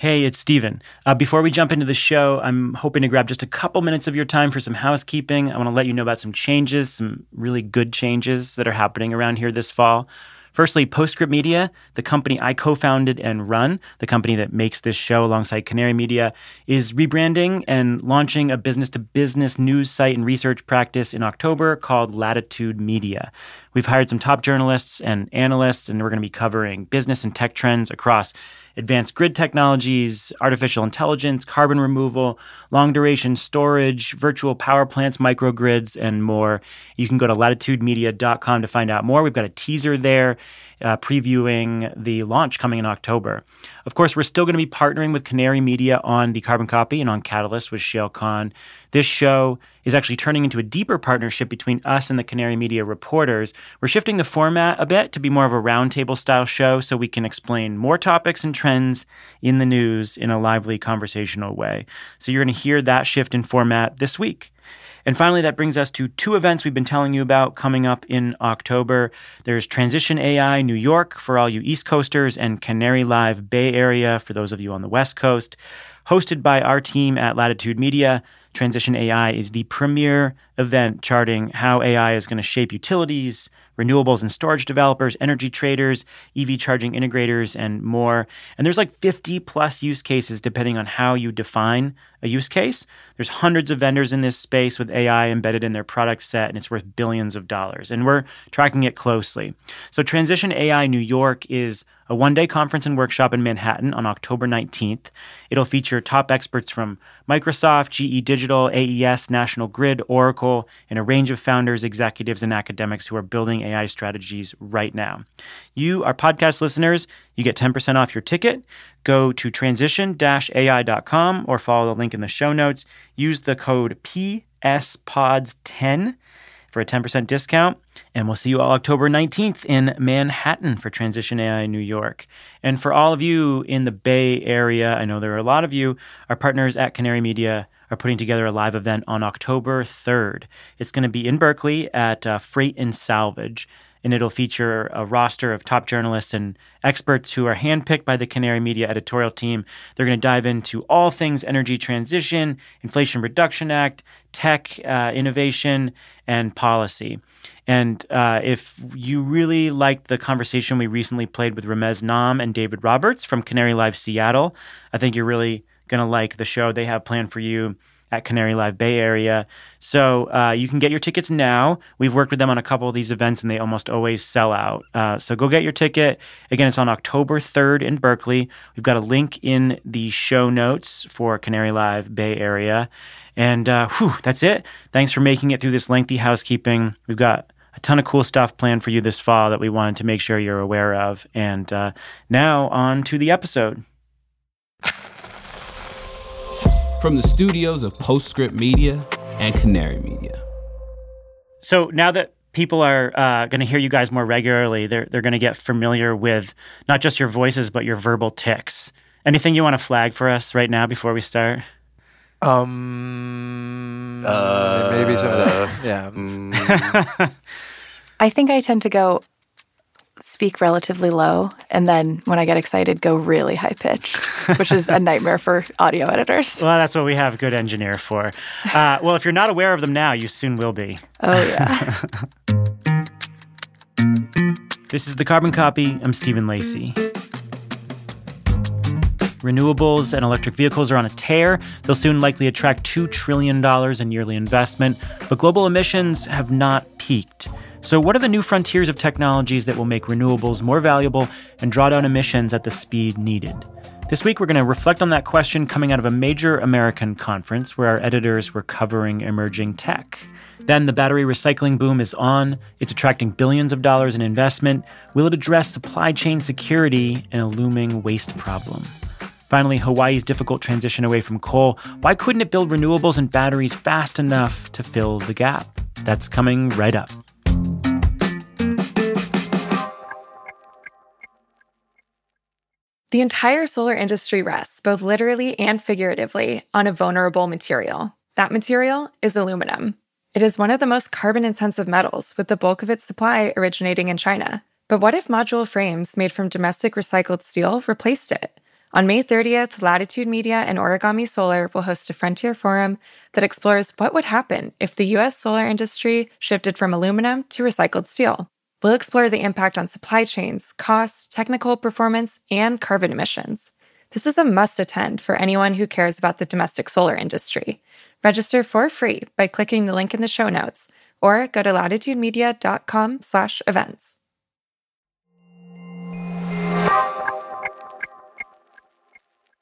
Hey, it's Stephen. Uh, before we jump into the show, I'm hoping to grab just a couple minutes of your time for some housekeeping. I want to let you know about some changes, some really good changes that are happening around here this fall. Firstly, Postscript Media, the company I co founded and run, the company that makes this show alongside Canary Media, is rebranding and launching a business to business news site and research practice in October called Latitude Media. We've hired some top journalists and analysts, and we're going to be covering business and tech trends across advanced grid technologies, artificial intelligence, carbon removal, long duration storage, virtual power plants, microgrids, and more. You can go to latitudemedia.com to find out more. We've got a teaser there uh, previewing the launch coming in October. Of course, we're still going to be partnering with Canary Media on the Carbon Copy and on Catalyst with Shayle Kann. This show is actually turning into a deeper partnership between us and the Canary Media reporters. We're shifting the format a bit to be more of a roundtable style show so we can explain more topics and trends in the news in a lively conversational way. So you're going to hear that shift in format this week. And finally, that brings us to two events we've been telling you about coming up in October. There's Transition AI New York for all you East Coasters and Canary Live Bay Area for those of you on the West Coast. Hosted by our team at Latitude Media, Transition AI is the premier event charting how AI is going to shape utilities, renewables and storage developers, energy traders, EV charging integrators, and more. And there's like 50 plus use cases depending on how you define a use case. There's hundreds of vendors in this space with AI embedded in their product set, and it's worth billions of dollars. And we're tracking it closely. So, Transition AI New York is a one day conference and workshop in Manhattan on October 19th. It'll feature top experts from Microsoft, GE Digital, AES, National Grid, Oracle, and a range of founders, executives, and academics who are building AI strategies right now. You, our podcast listeners, you get 10% off your ticket. Go to transition AI.com or follow the link in the show notes. Use the code PSPODS10 for a 10% discount. And we'll see you all October 19th in Manhattan for Transition AI New York. And for all of you in the Bay Area, I know there are a lot of you, our partners at Canary Media are putting together a live event on October 3rd. It's going to be in Berkeley at uh, Freight and Salvage and it'll feature a roster of top journalists and experts who are handpicked by the Canary Media editorial team. They're going to dive into all things energy transition, Inflation Reduction Act, tech uh, innovation, and policy. And uh, if you really liked the conversation we recently played with Ramez Naam and David Roberts from Canary Live Seattle, I think you're really going to like the show they have planned for you at Canary Live Bay Area. So uh, you can get your tickets now. We've worked with them on a couple of these events and they almost always sell out. Uh, so go get your ticket. Again, it's on October 3rd in Berkeley. We've got a link in the show notes for Canary Live Bay Area. And uh, whew, that's it. Thanks for making it through this lengthy housekeeping. We've got a ton of cool stuff planned for you this fall that we wanted to make sure you're aware of. And uh, now on to the episode. From the studios of Postscript Media and Canary Media. So now that people are uh, going to hear you guys more regularly, they're they're going to get familiar with not just your voices but your verbal tics. Anything you want to flag for us right now before we start? Um, uh, maybe some of the yeah. Mm. I think I tend to go speak relatively low and then when I get excited go really high pitch, which is a nightmare for audio editors. Well, that's what we have good engineer for. Uh, well, if you're not aware of them now, you soon will be. Oh yeah. this is the Carbon Copy. I'm Stephen Lacey. Renewables and electric vehicles are on a tear. They'll soon likely attract $2 trillion in yearly investment, but global emissions have not peaked. So, what are the new frontiers of technologies that will make renewables more valuable and draw down emissions at the speed needed? This week, we're going to reflect on that question coming out of a major American conference where our editors were covering emerging tech. Then, the battery recycling boom is on. It's attracting billions of dollars in investment. Will it address supply chain security and a looming waste problem? Finally, Hawaii's difficult transition away from coal. Why couldn't it build renewables and batteries fast enough to fill the gap? That's coming right up. The entire solar industry rests, both literally and figuratively, on a vulnerable material. That material is aluminum. It is one of the most carbon intensive metals, with the bulk of its supply originating in China. But what if module frames made from domestic recycled steel replaced it? On May 30th, Latitude Media and Origami Solar will host a Frontier Forum that explores what would happen if the US solar industry shifted from aluminum to recycled steel. We'll explore the impact on supply chains, cost, technical performance, and carbon emissions. This is a must attend for anyone who cares about the domestic solar industry. Register for free by clicking the link in the show notes or go to latitudemedia.com slash events.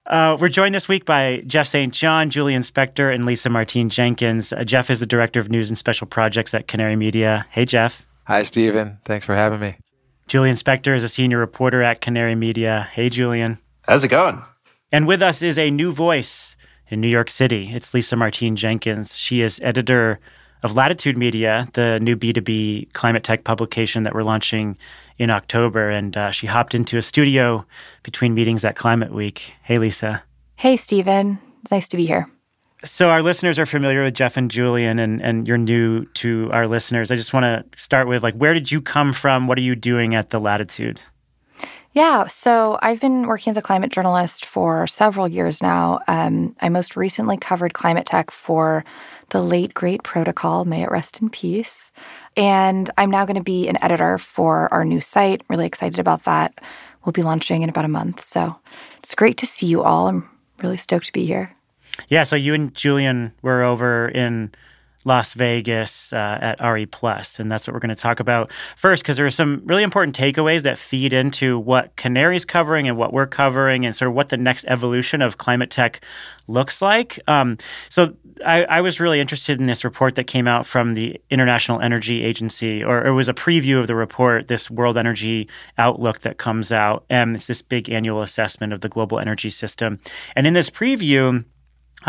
Uh, we're joined this week by Jeff St. John, Julian Spector, and Lisa Martine Jenkins. Uh, Jeff is the Director of News and Special Projects at Canary Media. Hey, Jeff. Hi, Stephen. Thanks for having me. Julian Spector is a senior reporter at Canary Media. Hey, Julian. How's it going? And with us is a new voice in New York City. It's Lisa Martine Jenkins. She is editor of Latitude Media, the new B2B climate tech publication that we're launching in October, and uh, she hopped into a studio between meetings at Climate Week. Hey, Lisa. Hey, Stephen. It's nice to be here. So, our listeners are familiar with Jeff and Julian, and, and you're new to our listeners. I just want to start with like, where did you come from? What are you doing at the Latitude? Yeah, so I've been working as a climate journalist for several years now. Um, I most recently covered climate tech for the late great protocol, may it rest in peace. And I'm now going to be an editor for our new site. Really excited about that. We'll be launching in about a month. So it's great to see you all. I'm really stoked to be here. Yeah, so you and Julian were over in Las Vegas uh, at RE Plus, and that's what we're going to talk about first because there are some really important takeaways that feed into what Canary's covering and what we're covering, and sort of what the next evolution of climate tech looks like. Um, so I, I, was really interested in this report that came out from the International Energy Agency, or it was a preview of the report, this World Energy Outlook that comes out, and it's this big annual assessment of the global energy system. And in this preview,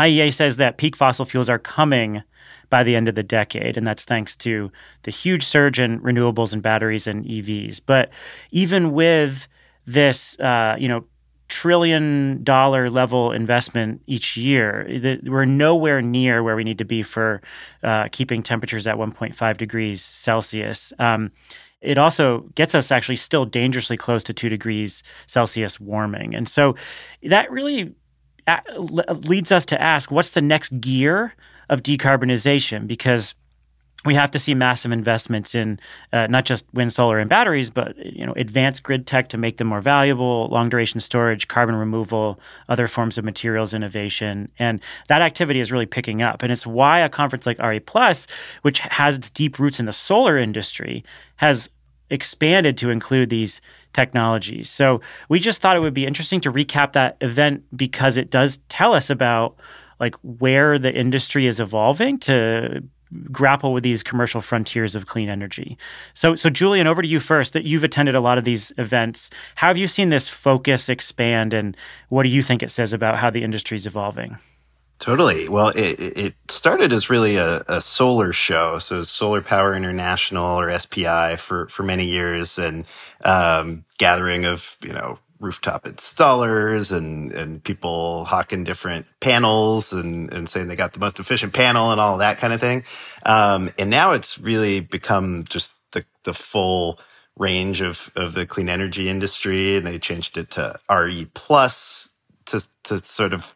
IEA says that peak fossil fuels are coming by the end of the decade. And that's thanks to the huge surge in renewables and batteries and EVs. But even with this, uh, you know, trillion dollar level investment each year. we're nowhere near where we need to be for uh, keeping temperatures at 1.5 degrees Celsius. Um, it also gets us actually still dangerously close to two degrees Celsius warming. And so that really leads us to ask what's the next gear of decarbonization because we have to see massive investments in uh, not just wind, solar, and batteries, but you know, advanced grid tech to make them more valuable, long duration storage, carbon removal, other forms of materials innovation, and that activity is really picking up. And it's why a conference like RE Plus, which has its deep roots in the solar industry, has expanded to include these technologies. So we just thought it would be interesting to recap that event because it does tell us about like where the industry is evolving to grapple with these commercial frontiers of clean energy. So, so Julian, over to you first. That you've attended a lot of these events. How have you seen this focus expand, and what do you think it says about how the industry is evolving? Totally. Well, it, it started as really a, a solar show, so Solar Power International or SPI for for many years, and um, gathering of you know rooftop installers and and people hawking different panels and and saying they got the most efficient panel and all that kind of thing. Um, and now it's really become just the the full range of of the clean energy industry, and they changed it to RE plus to to sort of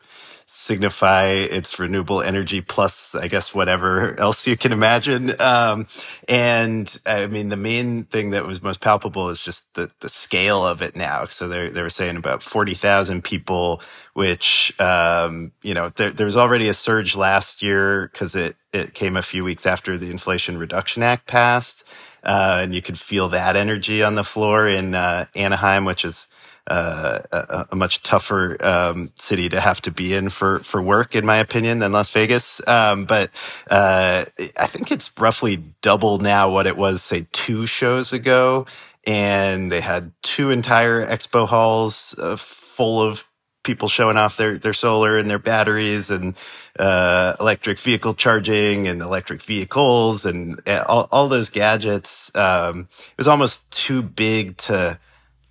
signify its renewable energy plus, I guess, whatever else you can imagine. Um, and I mean, the main thing that was most palpable is just the, the scale of it now. So they they were saying about 40,000 people, which, um, you know, there, there was already a surge last year because it, it came a few weeks after the Inflation Reduction Act passed. Uh, and you could feel that energy on the floor in uh, Anaheim, which is uh, a, a, much tougher um, city to have to be in for for work, in my opinion, than Las Vegas. Um, but uh, I think it's roughly double now what it was, say, two shows ago, and they had two entire expo halls uh, full of people showing off their their solar and their batteries and uh, electric vehicle charging and electric vehicles and uh, all, all those gadgets. Um, it was almost too big to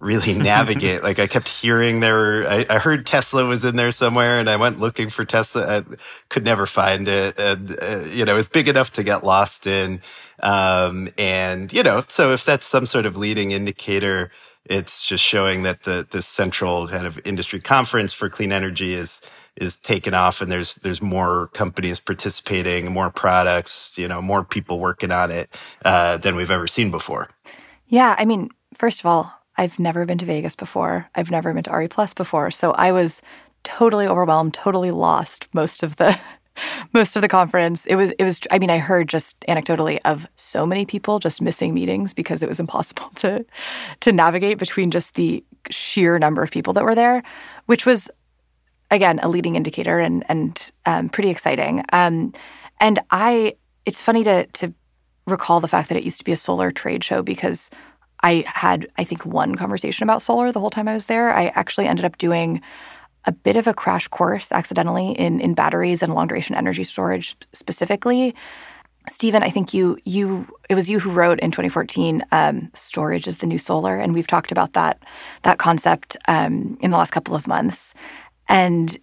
really navigate. like I kept hearing there were, I, I, heard Tesla was in there somewhere and I went looking for Tesla. I could never find it. And, uh, you know, it's big enough to get lost in. Um, and, you know, so if that's some sort of leading indicator it's just showing that the the central kind of industry conference for clean energy is is taken off and there's there's more companies participating more products you know more people working on it uh, than we've ever seen before yeah i mean first of all i've never been to vegas before. I've never been to re plus before. So i was totally overwhelmed totally lost most of the most of the conference. It was it was i mean i heard just anecdotally of so many people just missing meetings because it was impossible to to navigate between just the sheer number of people that were there which was again a leading indicator and and um, pretty exciting. Um, and i it's funny to to recall the fact that it used to be a solar trade show because i had i think one conversation about solar the whole time i was there i actually ended up doing a bit of a crash course accidentally in in batteries and long duration energy storage specifically. Stephen, I think you you it was you who wrote in 2014, um, storage is the new solar, and we've talked about that that concept um, in the last couple of months. And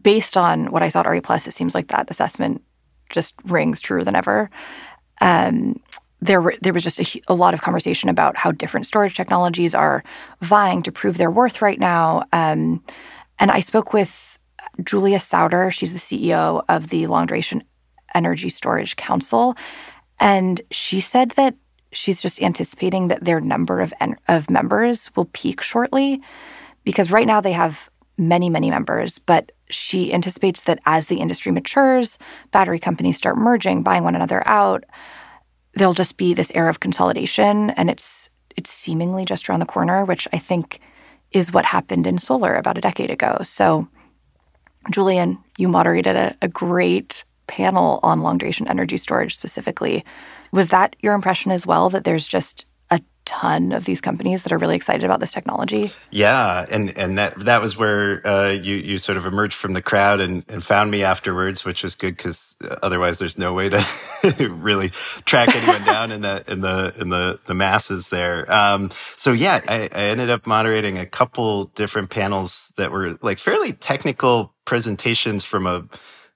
based on what I saw at RE Plus, it seems like that assessment just rings truer than ever. Um, there were there was just a, a, lot of conversation about how different storage technologies are vying to prove their worth right now. Um, and I spoke with Julia Souder. She's the CEO of the Long Duration Energy Storage Council. And she said that she's just anticipating that their number of, en- of members will peak shortly because right now they have many, many members. But she anticipates that as the industry matures, battery companies start merging, buying one another out, there'll just be this era of consolidation. And it's it's seemingly just around the corner, which I think – is what happened in solar about a decade ago. So, Julian, you moderated a, a great panel on long duration energy storage specifically. Was that your impression as well that there's just ton of these companies that are really excited about this technology. Yeah, and and that that was where uh, you you sort of emerged from the crowd and, and found me afterwards, which was good because otherwise there's no way to really track anyone down in the in the in the the masses there. Um, so yeah, I, I ended up moderating a couple different panels that were like fairly technical presentations from a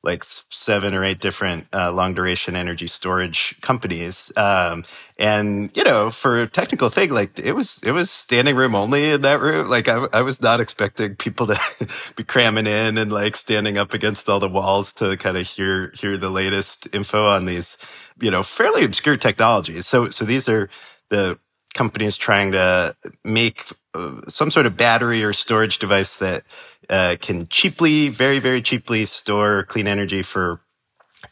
like seven or eight different uh, long duration energy storage companies. Um, and you know, for a technical thing, like it was it was standing room only in that room. Like I, I was not expecting people to be cramming in and like standing up against all the walls to kind of hear hear the latest info on these, you know, fairly obscure technologies. So so these are the companies trying to make uh, some sort of battery or storage device that uh, can cheaply, very, very cheaply store clean energy for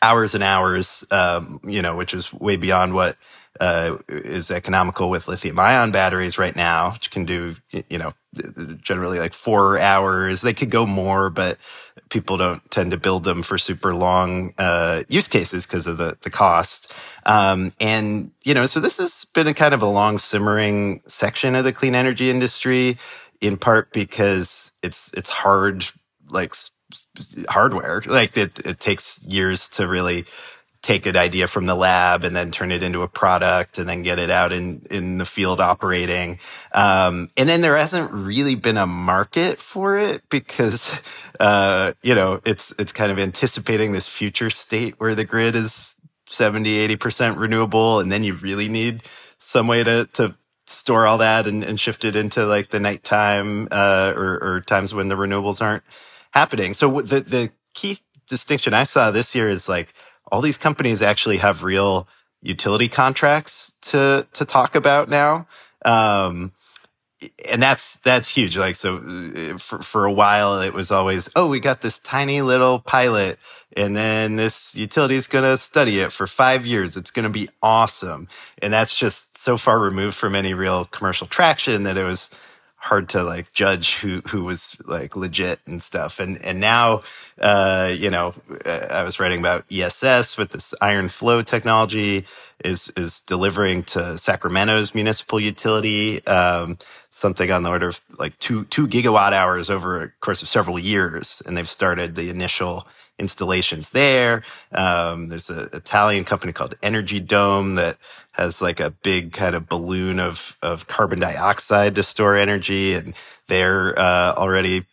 hours and hours, um, you know, which is way beyond what uh, is economical with lithium ion batteries right now, which can do, you know, generally like four hours. They could go more, but people don't tend to build them for super long uh, use cases because of the, the cost. Um, and, you know, so this has been a kind of a long simmering section of the clean energy industry in part because it's it's hard like hardware. Like it, it takes years to really take an idea from the lab and then turn it into a product and then get it out in in the field operating. Um, and then there hasn't really been a market for it because uh, you know it's it's kind of anticipating this future state where the grid is 70 80% renewable and then you really need some way to to store all that and, and shift it into like the nighttime uh, or, or times when the renewables aren't happening. So the the key distinction I saw this year is like all these companies actually have real utility contracts to to talk about now. Um, and that's that's huge. Like so, uh, for for a while, it was always, oh, we got this tiny little pilot, and then this utility is going to study it for five years. It's going to be awesome, and that's just so far removed from any real commercial traction that it was hard to like judge who who was like legit and stuff. And and now, uh, you know, uh, I was writing about ESS with this iron flow technology is is delivering to Sacramento's municipal utility um, something on the order of like two two gigawatt hours over a course of several years, and they've started the initial installations there. Um, there's an Italian company called Energy Dome that has like a big kind of balloon of of carbon dioxide to store energy, and they're uh, already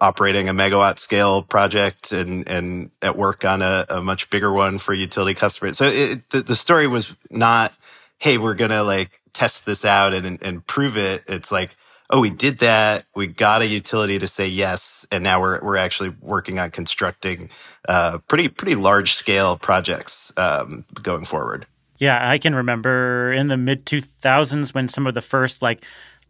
operating a megawatt scale project and and at work on a, a much bigger one for utility customers. So it, the, the story was not, hey, we're gonna like test this out and and prove it. It's like, oh, we did that. We got a utility to say yes, and now we're we're actually working on constructing uh, pretty pretty large scale projects um, going forward. Yeah, I can remember in the mid 2000s when some of the first like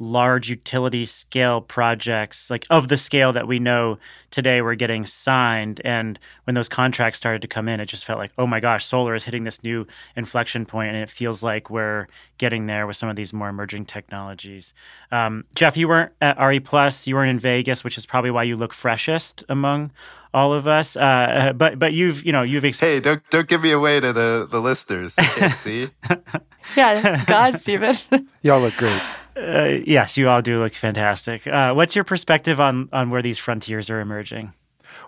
large utility scale projects, like of the scale that we know today, were getting signed. And when those contracts started to come in, it just felt like, oh my gosh, solar is hitting this new inflection point, and it feels like we're getting there with some of these more emerging technologies. Um, Jeff, you weren't at RE Plus, you weren't in Vegas, which is probably why you look freshest among all of us. Uh, but but you've you know you've exp- hey don't don't give me away to the the listeners. see. yeah, God, Stephen. Y'all look great. Uh, yes, you all do look fantastic. Uh, what's your perspective on on where these frontiers are emerging?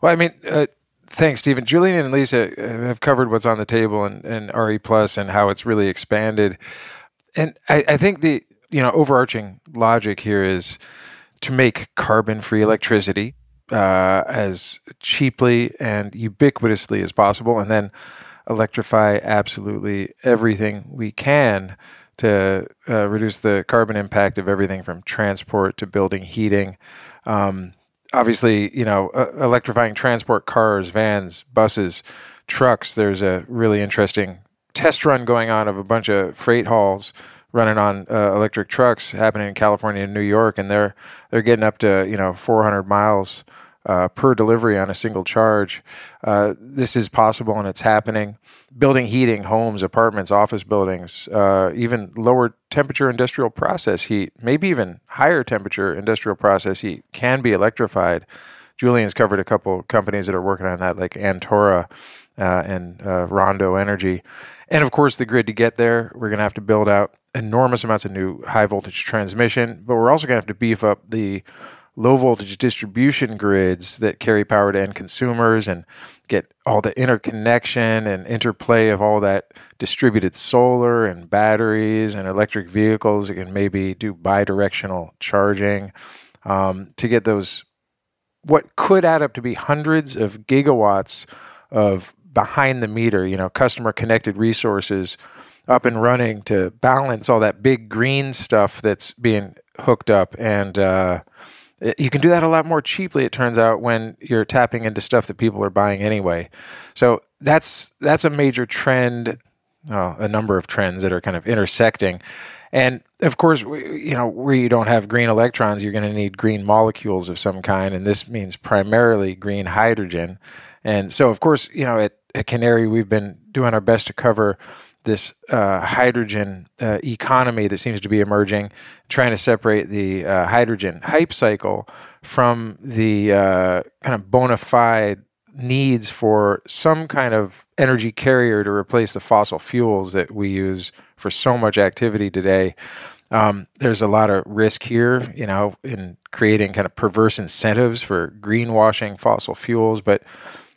Well, I mean, uh, thanks, Stephen. Julian and Lisa have covered what's on the table and, and RE Plus and how it's really expanded. And I, I think the you know overarching logic here is to make carbon-free electricity uh, as cheaply and ubiquitously as possible, and then electrify absolutely everything we can to uh, reduce the carbon impact of everything from transport to building heating. Um, obviously, you know, uh, electrifying transport cars, vans, buses, trucks. There's a really interesting test run going on of a bunch of freight hauls running on uh, electric trucks happening in California and New York, and they're they're getting up to you know 400 miles uh, per delivery on a single charge. Uh, this is possible and it's happening. Building heating, homes, apartments, office buildings, uh, even lower temperature industrial process heat, maybe even higher temperature industrial process heat can be electrified. Julian's covered a couple companies that are working on that, like Antora uh, and uh, Rondo Energy. And of course, the grid to get there, we're going to have to build out enormous amounts of new high voltage transmission, but we're also going to have to beef up the low voltage distribution grids that carry power to end consumers and get all the interconnection and interplay of all that distributed solar and batteries and electric vehicles. Can maybe do bidirectional charging um, to get those, what could add up to be hundreds of gigawatts of behind the meter, you know, customer connected resources up and running to balance all that big green stuff that's being hooked up and, uh, Uh, you can do that a lot more cheaply it turns out when you're tapping into stuff that people are buying anyway. So that's that's a major trend oh, a number of trends that are kind of intersecting. And of course you know where you don't have green electrons you're going to need green molecules of some kind and this means primarily green hydrogen. And so of course you know at, at canary we've been doing our best to cover this uh, hydrogen uh, economy that seems to be emerging, trying to separate the uh, hydrogen hype cycle from the uh, kind of bona fide needs for some kind of energy carrier to replace the fossil fuels that we use for so much activity today. Um, there's a lot of risk here, you know, in creating kind of perverse incentives for greenwashing fossil fuels, but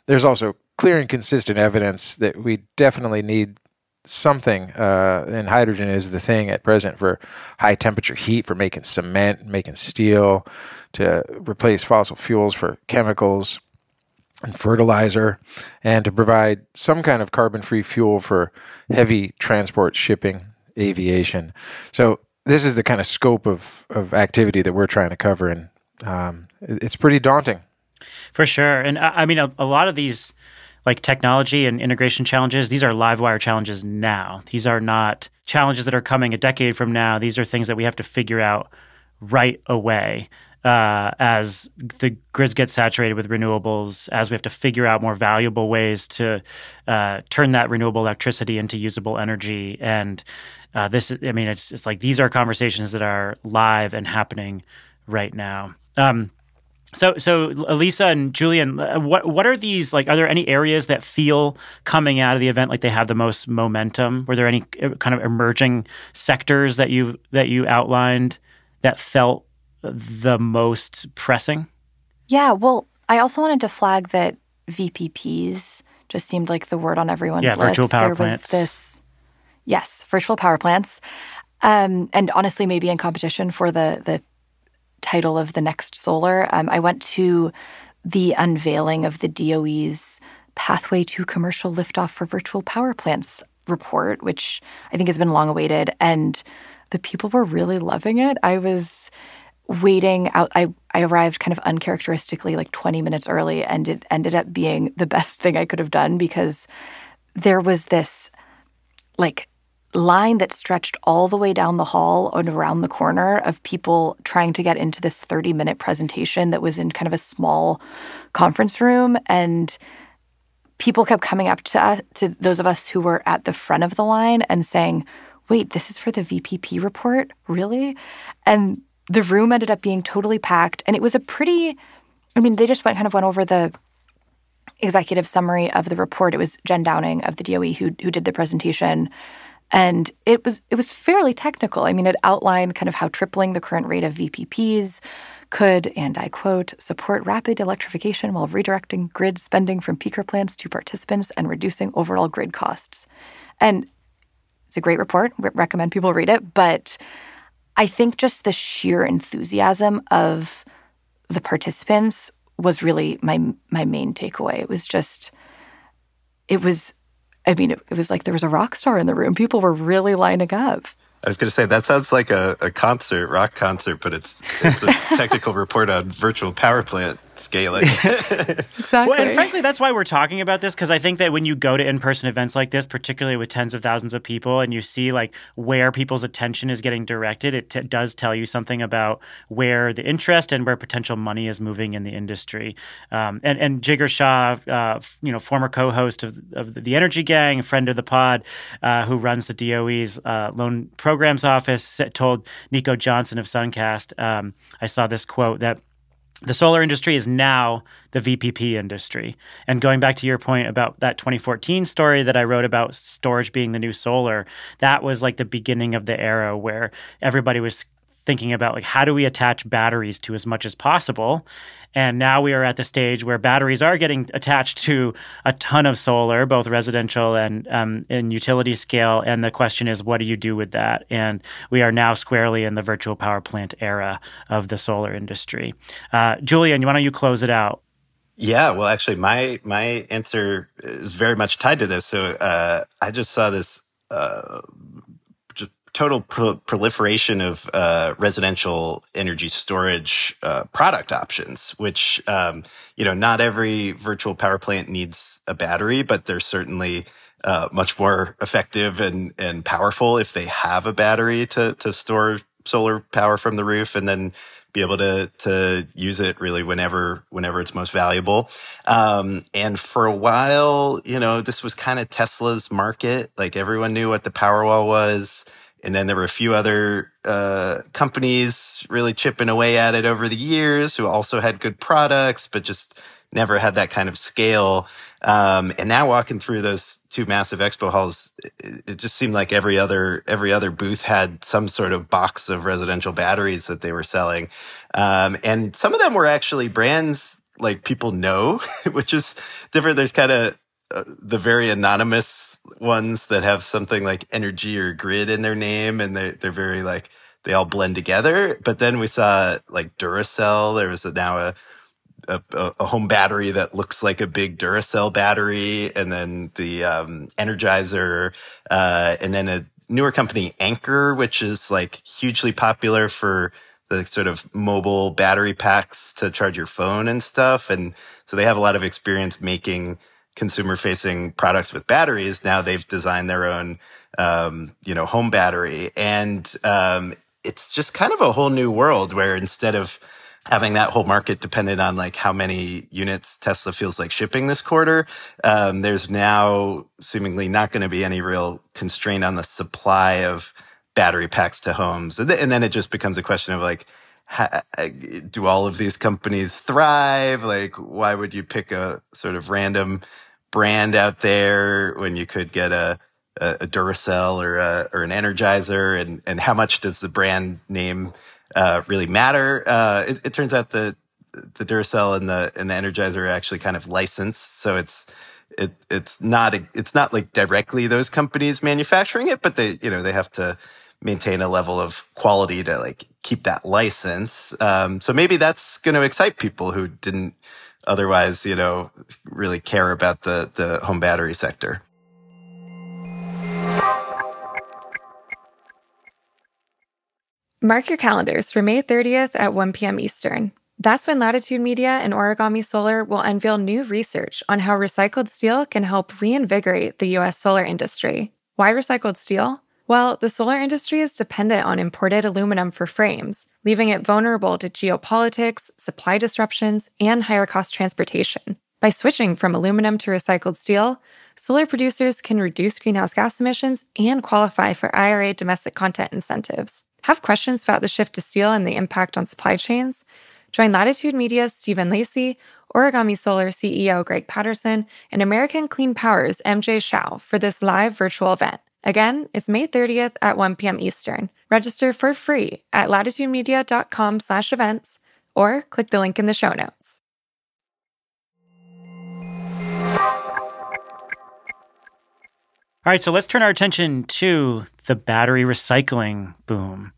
there's also clear and consistent evidence that we definitely need something, uh, and hydrogen is the thing at present for high temperature heat, for making cement, making steel, to replace fossil fuels for chemicals and fertilizer, and to provide some kind of carbon free fuel for heavy transport, shipping, aviation. So, this is the kind of scope of, of activity that we're trying to cover, and um, it's pretty daunting. For sure. And I mean, a, a lot of these like technology and integration challenges, these are live wire challenges now. These are not challenges that are coming a decade from now. These are things that we have to figure out right away uh, as the grids get saturated with renewables, as we have to figure out more valuable ways to uh, turn that renewable electricity into usable energy. And uh, this, I mean, it's, it's like these are conversations that are live and happening right now. Um, so, so Lisa and Julian, uh, what what are these like? Are there any areas that feel coming out of the event like they have the most momentum? Were there any uh, kind of emerging sectors that you that you outlined that felt the most pressing? Yeah, well, I also wanted to flag that VPPs just seemed like the word on everyone's yeah, lips. virtual power there plants. was this, yes, virtual power plants, um, and honestly, maybe in competition for the the title of the next solar. Um, I went to the unveiling of the DOE's Pathway to Commercial Liftoff for Virtual Power Plants report, which I think has been long awaited. And the people were really loving it. I was waiting out. I, I arrived kind of uncharacteristically like 20 minutes early, and it ended up being the best thing I could have done because there was this like line that stretched all the way down the hall and around the corner of people trying to get into this 30 minute presentation that was in kind of a small conference room and people kept coming up to us, to those of us who were at the front of the line and saying wait this is for the vpp report? Really? And the room ended up being totally packed and it was a pretty i mean they just went kind of went over the executive summary of the report. It was jen downing of the doe who, who did the presentation and it was it was fairly technical. I mean, it outlined kind of how tripling the current rate of VPPs could, and I quote, support rapid electrification while redirecting grid spending from peaker plants to participants and reducing overall grid costs. And it's a great report. Re- recommend people read it. But I think just the sheer enthusiasm of the participants was really my my main takeaway. It was just, it was I mean, it, it, was like there was a rock star in the room. People were really lining up. I was going to say that sounds like a, a concert, rock concert, but it's it's a technical report on virtual power plant scaling. exactly. Well, and frankly, that's why we're talking about this because I think that when you go to in-person events like this, particularly with tens of thousands of people, and you see like where people's attention is getting directed, it t- does tell you something about where the interest and where potential money is moving in the industry. Um, and and Jigar Shah, uh, you know, former co-host of, of the Energy Gang, friend of the pod, uh, who runs the DOE's uh, loan programs office, told Nico Johnson of Suncast. Um, I saw this quote that the solar industry is now the VPP industry. And going back to your point about that 2014 story that I wrote about storage being the new solar, that was like the beginning of the era where everybody was thinking about like how do we attach batteries to as much as possible and now we are at the stage where batteries are getting attached to a ton of solar, both residential and um, in utility scale. And the question is, what do you do with that? And we are now squarely in the virtual power plant era of the solar industry. Uh, Julian, why don't you close it out? Yeah, well, actually, my my answer is very much tied to this. So uh, I just saw this uh, total pro- proliferation of uh, residential energy storage uh, product options, which um, you know not every virtual power plant needs a battery, but they're certainly uh, much more effective and and powerful if they have a battery to to store solar power from the roof and then be able to to use it really whenever whenever it's most valuable. Um, and for a while, you know, this was kind of Tesla's market. Like everyone knew what the Powerwall was. And then there were a few other uh, companies really chipping away at it over the years who also had good products, but just never had that kind of scale. Um, and now walking through those two massive expo halls, it, it, just seemed like every other every other booth had some sort of box of residential batteries that they were selling, um, and some of them were actually brands like people know, which is different. There's kind of uh, the very anonymous ones that have something like energy or grid in their name and they're, they're very like they all blend together. But then we saw like duracell. There was a, now a, a, a home battery that looks like a big duracell battery and then the um, energizer uh, and then a newer company Anker, which is like hugely popular for the sort of mobile battery packs to charge your phone and stuff. And so they have a lot of experience making consumer facing products with batteries. Now they've designed their own, um, you know, home battery. And um, it's just kind of a whole new world where instead of having that whole market dependent on like how many units Tesla feels like shipping this quarter, um, there's now seemingly not going to be any real constraint on the supply of battery packs to homes. And, th- and then it just becomes a question of like, do all of these companies thrive? Like, why would you pick a sort of random brand out there when you could get a, a, a Duracell or a, or an Energizer? And and how much does the brand name uh, really matter? Uh, it, it, turns out that the Duracell and the and the Energizer are actually kind of licensed, so it's it it's not a, it's not like directly those companies manufacturing it, but they you know they have to maintain a level of quality to like keep that license. Um, so maybe that's going to excite people who didn't otherwise, you know, really care about the the home battery sector. Mark your calendars for May 30th at 1 p.m. Eastern. That's when Latitude Media and Origami Solar will unveil new research on how recycled steel can help reinvigorate the U.S. solar industry. Why recycled steel? Well, the solar industry is dependent on imported aluminum for frames, leaving it vulnerable to geopolitics, supply disruptions, and higher cost transportation. By switching from aluminum to recycled steel, solar producers can reduce greenhouse gas emissions and qualify for IRA domestic content incentives. Have questions about the shift to steel and the impact on supply chains? Join Latitude Media's Stephen Lacey, Origami Solar CEO Greg Patterson, and American Clean Power's MJ Shiao for this live virtual event. Again, it's May 30th at 1 p.m. Eastern. Register for free at latitudemedia.com slash events or click the link in the show notes. All right, so let's turn our attention to the battery recycling boom.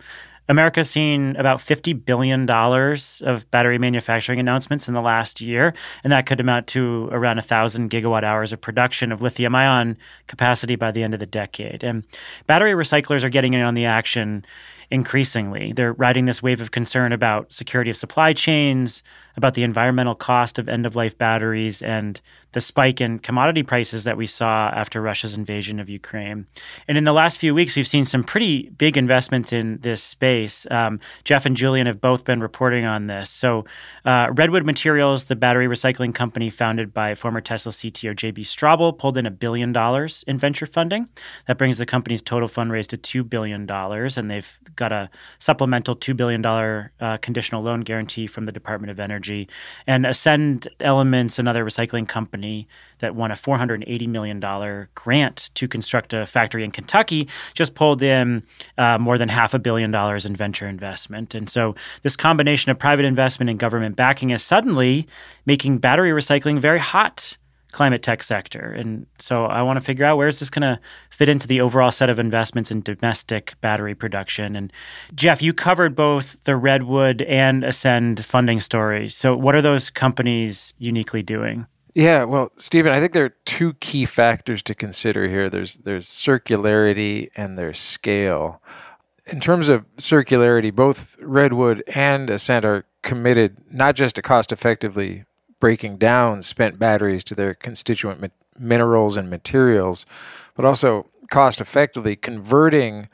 America's seen about $50 billion of battery manufacturing announcements in the last year, and that could amount to around 1,000 gigawatt hours of production of lithium ion capacity by the end of the decade. And battery recyclers are getting in on the action increasingly. They're riding this wave of concern about security of supply chains, about the environmental cost of end of life batteries, and the spike in commodity prices that we saw after Russia's invasion of Ukraine. And in the last few weeks, we've seen some pretty big investments in this space. Um, Jeff and Julian have both been reporting on this. So, uh, Redwood Materials, the battery recycling company founded by former Tesla CTO JB Straubel, pulled in a billion dollars in venture funding. That brings the company's total fundraise to $2 billion. And they've got a supplemental $2 billion uh, conditional loan guarantee from the Department of Energy. And Ascend Elements, another recycling company, company that won a $480 million grant to construct a factory in Kentucky just pulled in uh, more than half a billion dollars in venture investment. And so this combination of private investment and government backing is suddenly making battery recycling very hot climate tech sector. And so I want to figure out where is this going to fit into the overall set of investments in domestic battery production. And Jeff, you covered both the Redwood and Ascend funding stories. So what are those companies uniquely doing? Yeah, well, Stephen, I think there are two key factors to consider here. There's there's circularity and there's scale. In terms of circularity, both Redwood and Ascend are committed not just to cost effectively breaking down spent batteries to their constituent mi- minerals and materials, but also cost effectively converting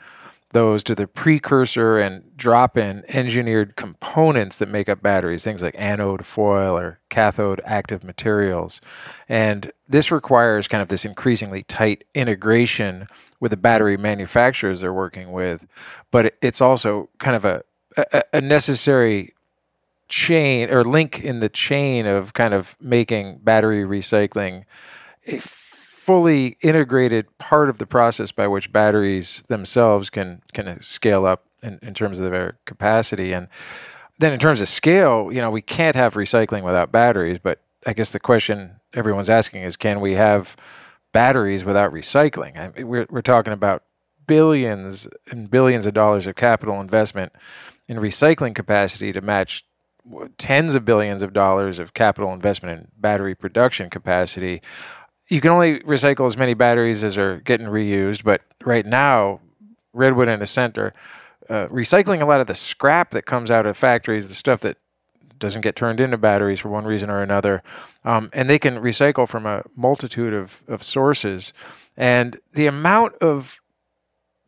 those to the precursor and drop in engineered components that make up batteries, things like anode foil or cathode active materials. And this requires kind of this increasingly tight integration with the battery manufacturers they're working with. But it's also kind of a, a, necessary chain or link in the chain of kind of making battery recycling a fully integrated part of the process by which batteries themselves can can scale up in, in terms of their capacity. And then in terms of scale, you know, we can't have recycling without batteries. But I guess the question everyone's asking is, can we have batteries without recycling? I mean, we're we're talking about billions and billions of dollars of capital investment in recycling capacity to match tens of billions of dollars of capital investment in battery production capacity you can only recycle as many batteries as are getting reused. But right now, Redwood and Ascend are uh, recycling a lot of the scrap that comes out of factories, the stuff that doesn't get turned into batteries for one reason or another. Um, and they can recycle from a multitude of, of sources. And the amount of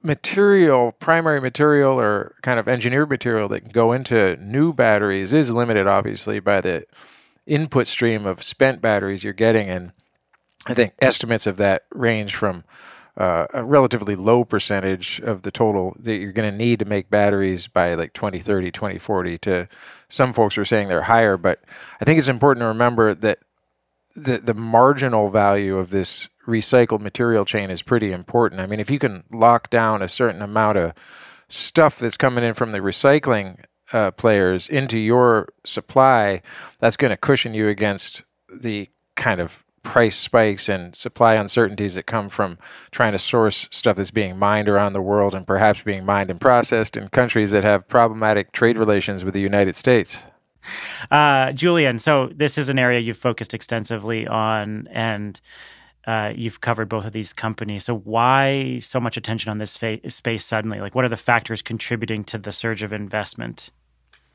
material, primary material or kind of engineered material that can go into new batteries is limited, obviously, by the input stream of spent batteries you're getting. And I think estimates of that range from uh, a relatively low percentage of the total that you're going to need to make batteries by like 2030, 2040 to some folks are saying they're higher. But I think it's important to remember that the, the marginal value of this recycled material chain is pretty important. I mean, if you can lock down a certain amount of stuff that's coming in from the recycling uh, players into your supply, that's going to cushion you against the kind of price spikes and supply uncertainties that come from trying to source stuff that's being mined around the world and perhaps being mined and processed in countries that have problematic trade relations with the United States. Uh, Julian, so this is an area you've focused extensively on, and uh, you've covered both of these companies. So why so much attention on this fa- space suddenly? Like, what are the factors contributing to the surge of investment?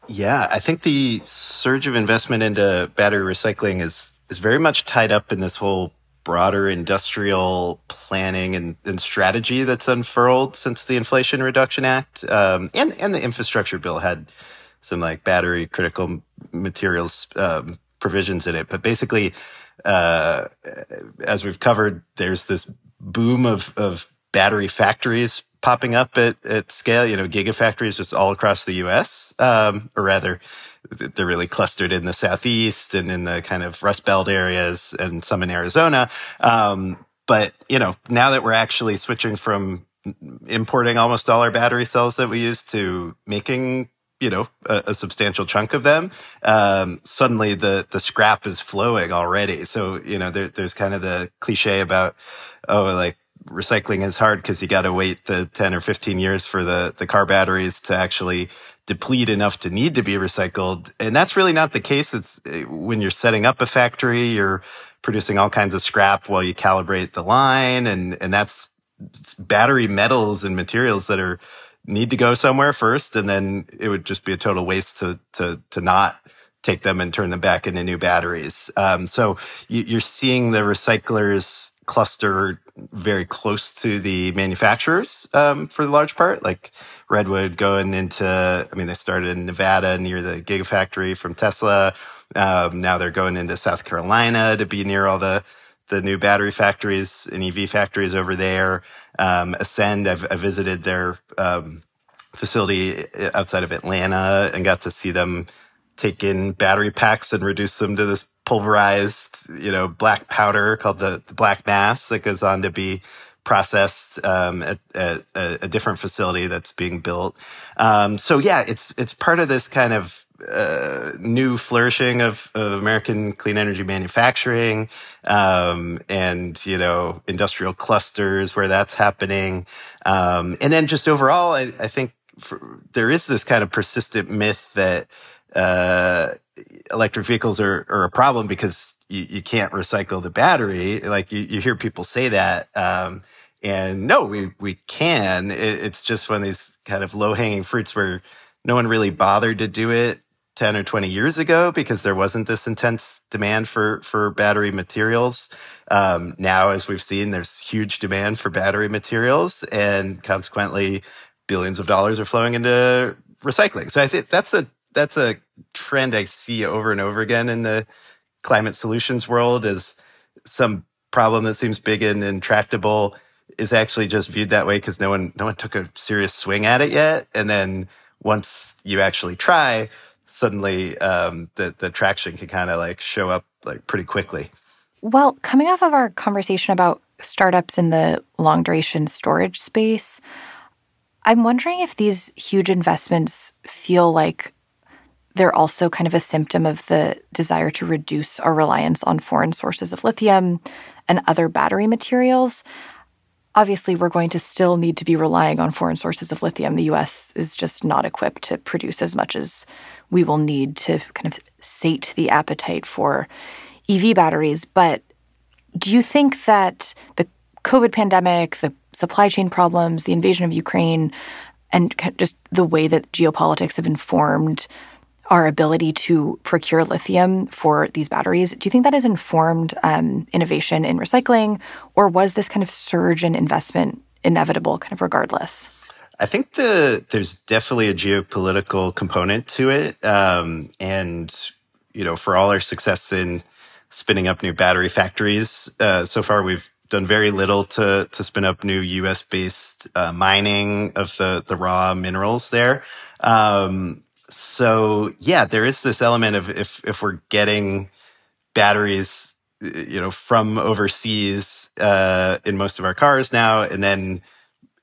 Yeah, I think the surge of investment into battery recycling is is very much tied up in this whole broader industrial planning and, and strategy that's unfurled since the Inflation Reduction Act, um, and and the infrastructure bill had some like battery critical materials um, provisions in it. But basically, uh, as we've covered, there's this boom of of battery factories popping up at, at scale, you know, gigafactories just all across the US, um, or rather, they're really clustered in the Southeast and in the kind of Rust Belt areas and some in Arizona. Um, but, you know, now that we're actually switching from importing almost all our battery cells that we use to making you know a, a, substantial chunk of them um, suddenly the the scrap is flowing already so you know there, there's kind of the cliche about oh like recycling is hard because you got to wait the 10 or 15 years for the, the car batteries to actually deplete enough to need to be recycled. And that's really not the case. It's eh, when you're setting up a factory, you're producing all kinds of scrap while you calibrate the line. And, and that's battery metals and materials that are need to go somewhere first. And then it would just be a total waste to, to, to not take them and turn them back into new batteries. Um, so you, are seeing the recyclers cluster very close to the manufacturers um, for the large part. Like Redwood going into, I mean, they started in Nevada near the Gigafactory from Tesla. Um, now they're going into South Carolina to be near all the the new battery factories and EV factories over there. Um, Ascend, I've, I visited their um, facility outside of Atlanta and got to see them take in battery packs and reduce them to this pulverized, you know, black powder called the, the black mass that goes on to be processed um, at, at, a different facility that's being built. Um, so yeah, it's it's part of this kind of uh, new flourishing of, of, American clean energy manufacturing, um, and you know industrial clusters where that's happening, um, and then just overall, I, I think for, there is this kind of persistent myth that uh, electric vehicles are, are, a problem because you, you, can't recycle the battery. Like you, you hear people say that. Um, and no, we, we can. It, it's just one of these kind of low hanging fruits where no one really bothered to do it 10 or 20 years ago because there wasn't this intense demand for, for battery materials. Um, now, as we've seen, there's huge demand for battery materials and consequently billions of dollars are flowing into recycling. So I think that's a that's a trend I see over and over again in the climate solutions world is some problem that seems big and intractable is actually just viewed that way because no one no one took a serious swing at it yet. And then once you actually try, suddenly um, the the traction can kind of like show up like pretty quickly. Well, coming off of our conversation about startups in the long duration storage space, I'm wondering if these huge investments feel like they're also kind of a symptom of the desire to reduce our reliance on foreign sources of lithium and other battery materials. Obviously, we're going to still need to be relying on foreign sources of lithium. The US is just not equipped to produce as much as we will need to kind of sate the appetite for EV batteries. But do you think that the COVID pandemic, the supply chain problems, the invasion of Ukraine, and just the way that geopolitics have informed our ability to procure lithium for these batteries. Do you think that has informed um, innovation in recycling, or was this kind of surge in investment inevitable, kind of regardless? I think the there's definitely a geopolitical component to it, um, and you know, for all our success in spinning up new battery factories, uh, so far we've done very little to to spin up new U.S. based uh, mining of the the raw minerals there. Um, so yeah, there is this element of if if we're getting batteries, you know, from overseas uh, in most of our cars now, and then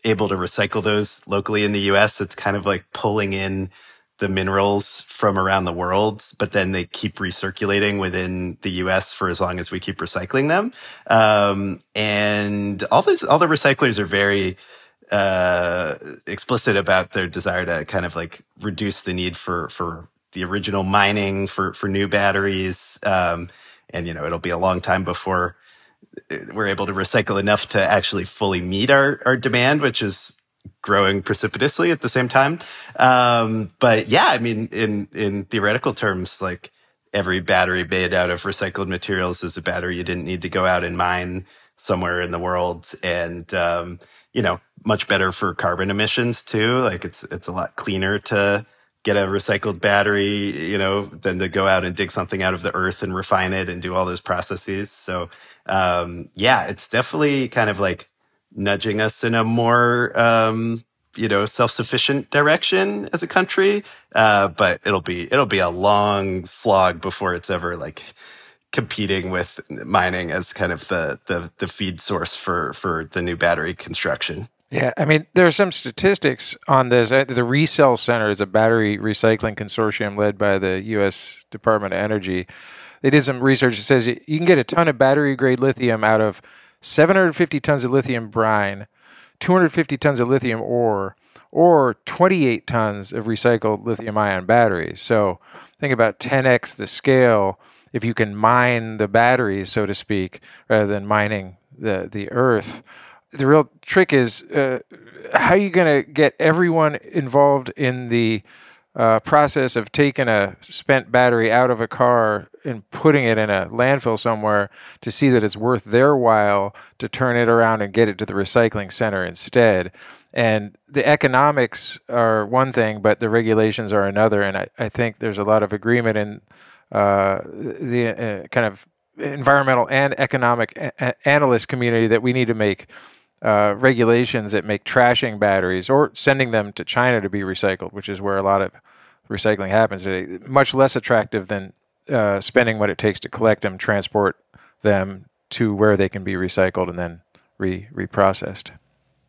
able to recycle those locally in the U.S., it's kind of like pulling in the minerals from around the world, but then they keep recirculating within the U.S. for as long as we keep recycling them. Um, and all these, all the recyclers are very uh, explicit about their desire to kind of like reduce the need for for the original mining for for new batteries. Um, and you know, it'll be a long time before we're able to recycle enough to actually fully meet our, our demand, which is growing precipitously at the same time. Um, but yeah, I mean, in, in theoretical terms, like every battery made out of recycled materials is a battery you didn't need to go out and mine somewhere in the world. And, um, you know, much better for carbon emissions too. Like it's, it's a lot cleaner to, get a recycled battery, you know, than to go out and dig something out of the earth and refine it and do all those processes. So, um, yeah, it's definitely kind of like nudging us in a more um, you know self-sufficient direction as a country uh, but it'll be it'll be a long slog before it's ever like competing with mining as kind of the the, the feed source for for the new battery construction yeah, I mean, there are some statistics on this. The ReCell Center is a battery recycling consortium led by the U.S. Department of Energy. They did some research that says you can get a ton of battery grade lithium out of 750 tons of lithium brine, 250 tons of lithium ore, or 28 tons of recycled lithium ion batteries. So think about 10x the scale if you can mine the batteries, so to speak, rather than mining the, the earth. The real trick is uh, how are you going to get everyone involved in the uh, process of taking a spent battery out of a car and putting it in a landfill somewhere to see that it's worth their while to turn it around and get it to the recycling center instead. And the economics are one thing, but the regulations are another. And I, I think there's a lot of agreement in the uh, kind of environmental and economic a- analyst community that we need to make uh, regulations that make trashing batteries or sending them to China to be recycled, which is where a lot of recycling happens, today, much less attractive than uh, spending what it takes to collect them, transport them to where they can be recycled and then re reprocessed.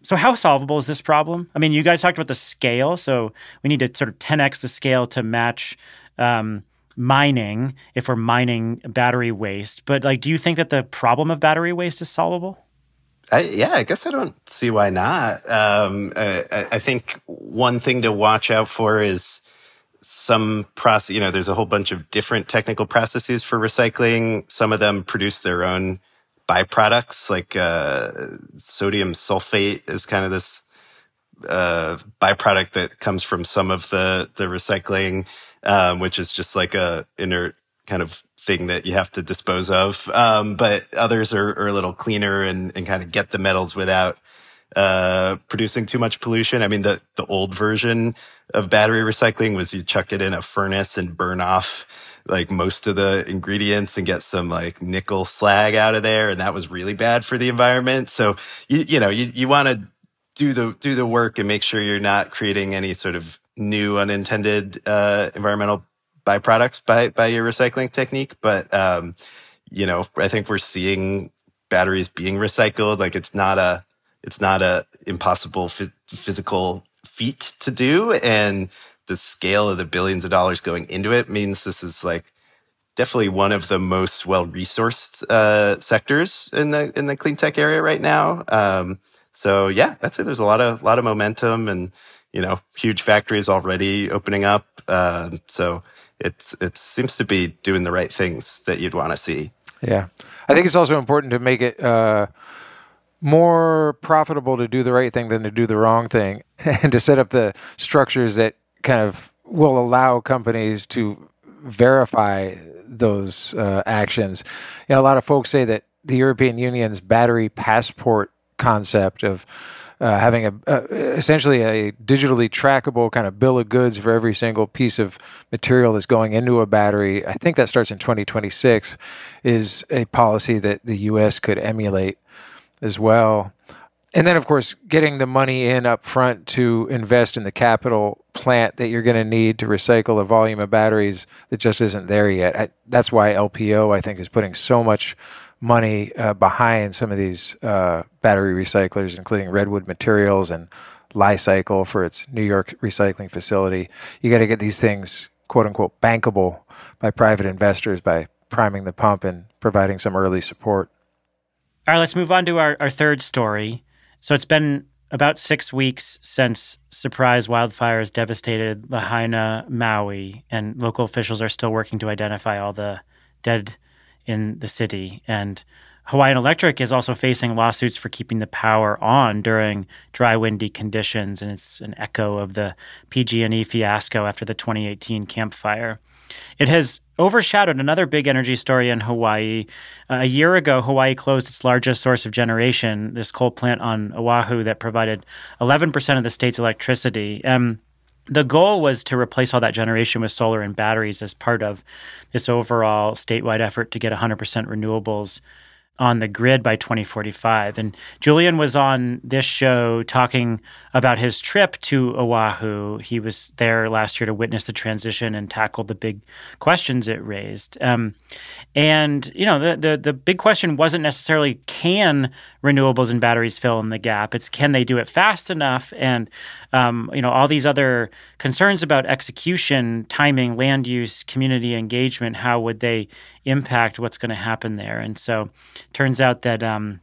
So, how solvable is this problem? I mean, you guys talked about the scale, so we need to sort of 10x the scale to match um, mining if we're mining battery waste. But like, do you think that the problem of battery waste is solvable? I, yeah, I guess I don't see why not. Um, I, I, think one thing to watch out for is some process. You know, there's a whole bunch of different technical processes for recycling. Some of them produce their own byproducts, like uh, sodium sulfate is kind of this uh, byproduct that comes from some of the the recycling, um, which is just like a inert kind of thing that you have to dispose of. Um, but others are, are, a little cleaner and, and kind of get the metals without uh, producing too much pollution. I mean, the, the old version of battery recycling was you chuck it in a furnace and burn off like most of the ingredients and get some like nickel slag out of there. And that was really bad for the environment. So you, you know, you, you want to do the, do the work and make sure you're not creating any sort of new unintended, uh, environmental byproducts by by your recycling technique. But um, you know, I think we're seeing batteries being recycled. Like it's not a it's not a impossible physical feat to do, and the scale of the billions of dollars going into it means this is like definitely one of the most well resourced uh, sectors in the in the clean tech area right now. Um, so yeah, I'd say there's a lot of lot of momentum and you know huge factories already opening up. Uh, so it's it seems to be doing the right things that you'd want to see. Yeah, I think it's also important to make it uh, more profitable to do the right thing than to do the wrong thing, and to set up the structures that kind of will allow companies to verify those uh, actions. You know, a lot of folks say that the European Union's battery passport concept of uh, having a, a, essentially a digitally trackable kind of bill of goods for every single piece of material that's going into a battery. I think that starts in 2026. Is a policy that the U.S. could emulate as well. And then, of course, getting the money in up front to invest in the capital plant that you're going to need to recycle a volume of batteries that just isn't there yet. I, that's why LPO, I think, is putting so much money uh, behind some of these uh, battery recyclers, including Redwood Materials and Li-Cycle for its New York recycling facility. You got to get these things quote unquote bankable by private investors by priming the pump and providing some early support. All right, let's move on to our, our third story. So it's been about six weeks since surprise wildfires devastated Lahaina, Maui, and local officials are still working to identify all the dead in the city. And Hawaiian Electric is also facing lawsuits for keeping the power on during dry, windy conditions, and it's an echo of the PG&E fiasco after the 2018 Camp Fire. It has overshadowed another big energy story in Hawaii. Uh, a year ago, Hawaii closed its largest source of generation, this coal plant on Oahu that provided 11% of the state's electricity. Um, the goal was to replace all that generation with solar and batteries as part of this overall statewide effort to get 100% renewables on the grid by 2045. And Julian was on this show talking about his trip to Oahu. He was there last year to witness the transition and tackle the big questions it raised. Um, and you know, the, the the big question wasn't necessarily can renewables and batteries fill in the gap. It's can they do it fast enough? And um, you know, all these other concerns about execution, timing, land use, community engagement. How would they impact what's going to happen there? And so, turns out that um,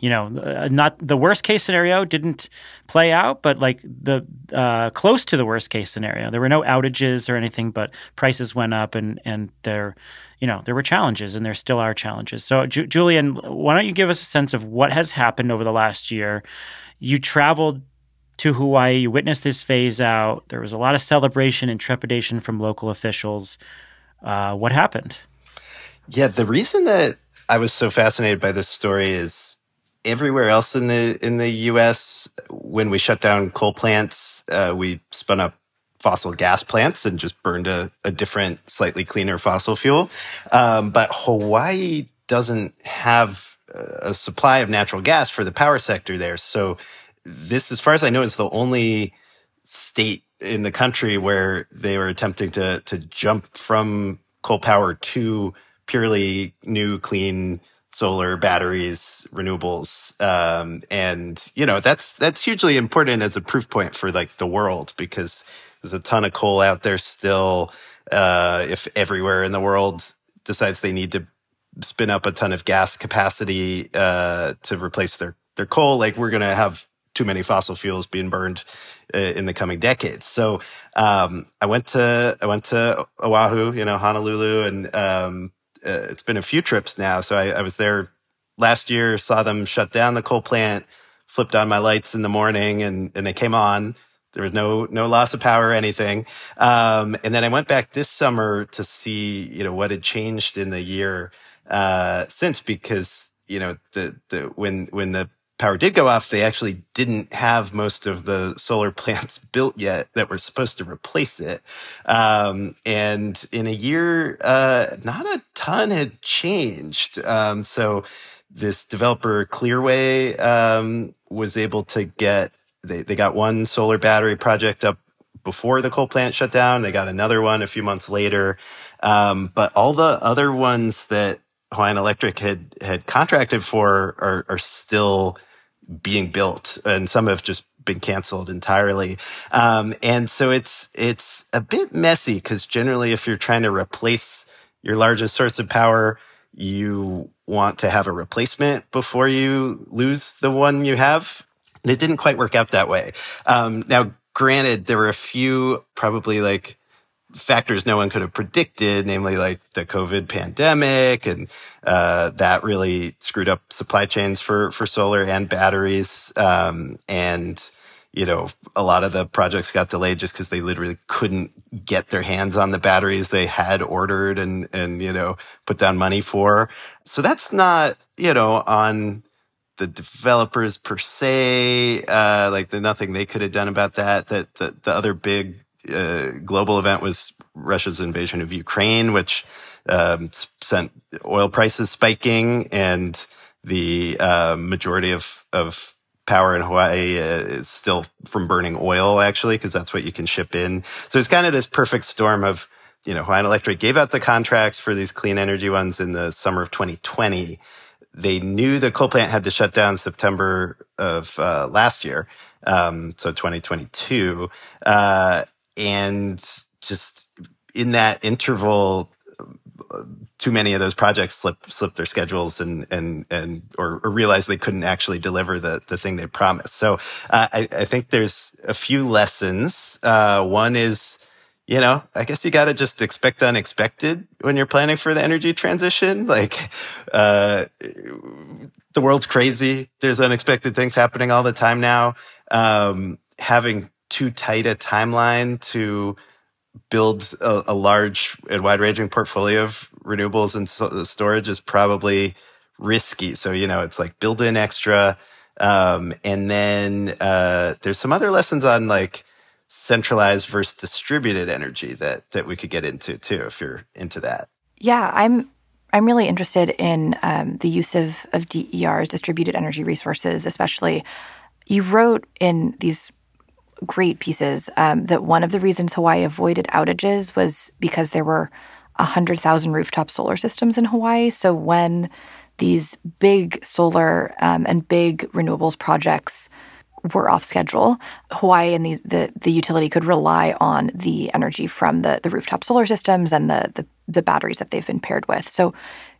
you know, uh, not the worst case scenario didn't play out, but like the uh, close to the worst case scenario. There were no outages or anything, but prices went up, and and there, you know, there were challenges, and there still are challenges. So, Ju- Julian, why don't you give us a sense of what has happened over the last year? You traveled to Hawaii, you witnessed this phase out. There was a lot of celebration and trepidation from local officials. Uh, what happened? Yeah, the reason that I was so fascinated by this story is everywhere else in the in the U.S. when we shut down coal plants, uh, we spun up fossil gas plants and just burned a, a different, slightly cleaner fossil fuel. Um, but Hawaii doesn't have a supply of natural gas for the power sector there. So this, as far as I know, is the only state in the country where they were attempting to to jump from coal power to purely new, clean solar batteries renewables um, and you know that's that's hugely important as a proof point for like the world because there's a ton of coal out there still uh, if everywhere in the world decides they need to spin up a ton of gas capacity uh, to replace their their coal like we're going to have too many fossil fuels being burned uh, in the coming decades. So um, i went to i went to oahu you know honolulu and um, uh, it's been a few trips now. So I, I, was there last year, saw them shut down the coal plant, flipped on my lights in the morning, and and they came on. There was no no loss of power or anything. Um, and then I went back this summer to see you know what had changed in the year uh, since because you know the the when when the power did go off, they actually didn't have most of the solar plants built yet that were supposed to replace it. Um, and in a year, uh, not a ton had changed. Um, so this developer Clearway um, was able to get they, they got one solar battery project up before the coal plant shut down. They got another one a few months later. Um, but all the other ones that Hawaiian Electric had had contracted for are, are still being built, and some have just been canceled entirely. Um, and so it's it's a bit messy because generally, if you're trying to replace your largest source of power, you want to have a replacement before you lose the one you have. And it didn't quite work out that way. Um, now, granted, there were a few probably like factors no one could have predicted, namely like the COVID pandemic, and uh, that really screwed up supply chains for for solar and batteries. Um, and you know, a lot of the projects got delayed just because they literally couldn't get their hands on the batteries they had ordered and and you know put down money for. So that's not you know on the developers per se, uh, like the nothing they could have done about that. That the, the other big uh, global event was Russia's invasion of Ukraine, which um, sent oil prices spiking, and the uh, majority of of power in Hawaii uh, is still from burning oil, actually, because that's what you can ship in. So it's kind of this perfect storm of you know Hawaiian Electric gave out the contracts for these clean energy ones in the summer of 2020. They knew the coal plant had to shut down September of uh, last year, um, so 2022. Uh, and just in that interval, too many of those projects slip slip their schedules and and and or, or realize they couldn't actually deliver the the thing they promised. So uh, I, I think there's a few lessons. Uh, one is you know, I guess you got to just expect the unexpected when you're planning for the energy transition. Like, uh, the world's crazy. There's unexpected things happening all the time now. Um, having too tight a timeline to build a, a large and wide ranging portfolio of renewables and so- storage is probably risky. So, you know, it's like build in extra. Um, and then uh, there's some other lessons on like centralized versus distributed energy that that we could get into too, if you're into that. Yeah, I'm I'm really interested in um, the use of of DERs, distributed energy resources, especially. You wrote in these great pieces um, that one of the reasons Hawaii avoided outages was because there were 100,000 rooftop solar systems in Hawaii. So when these big solar um, and big renewables projects were off schedule, Hawaii and the, the, the utility could rely on the energy from the, the rooftop solar systems and the, the, the batteries that they've been paired with. So,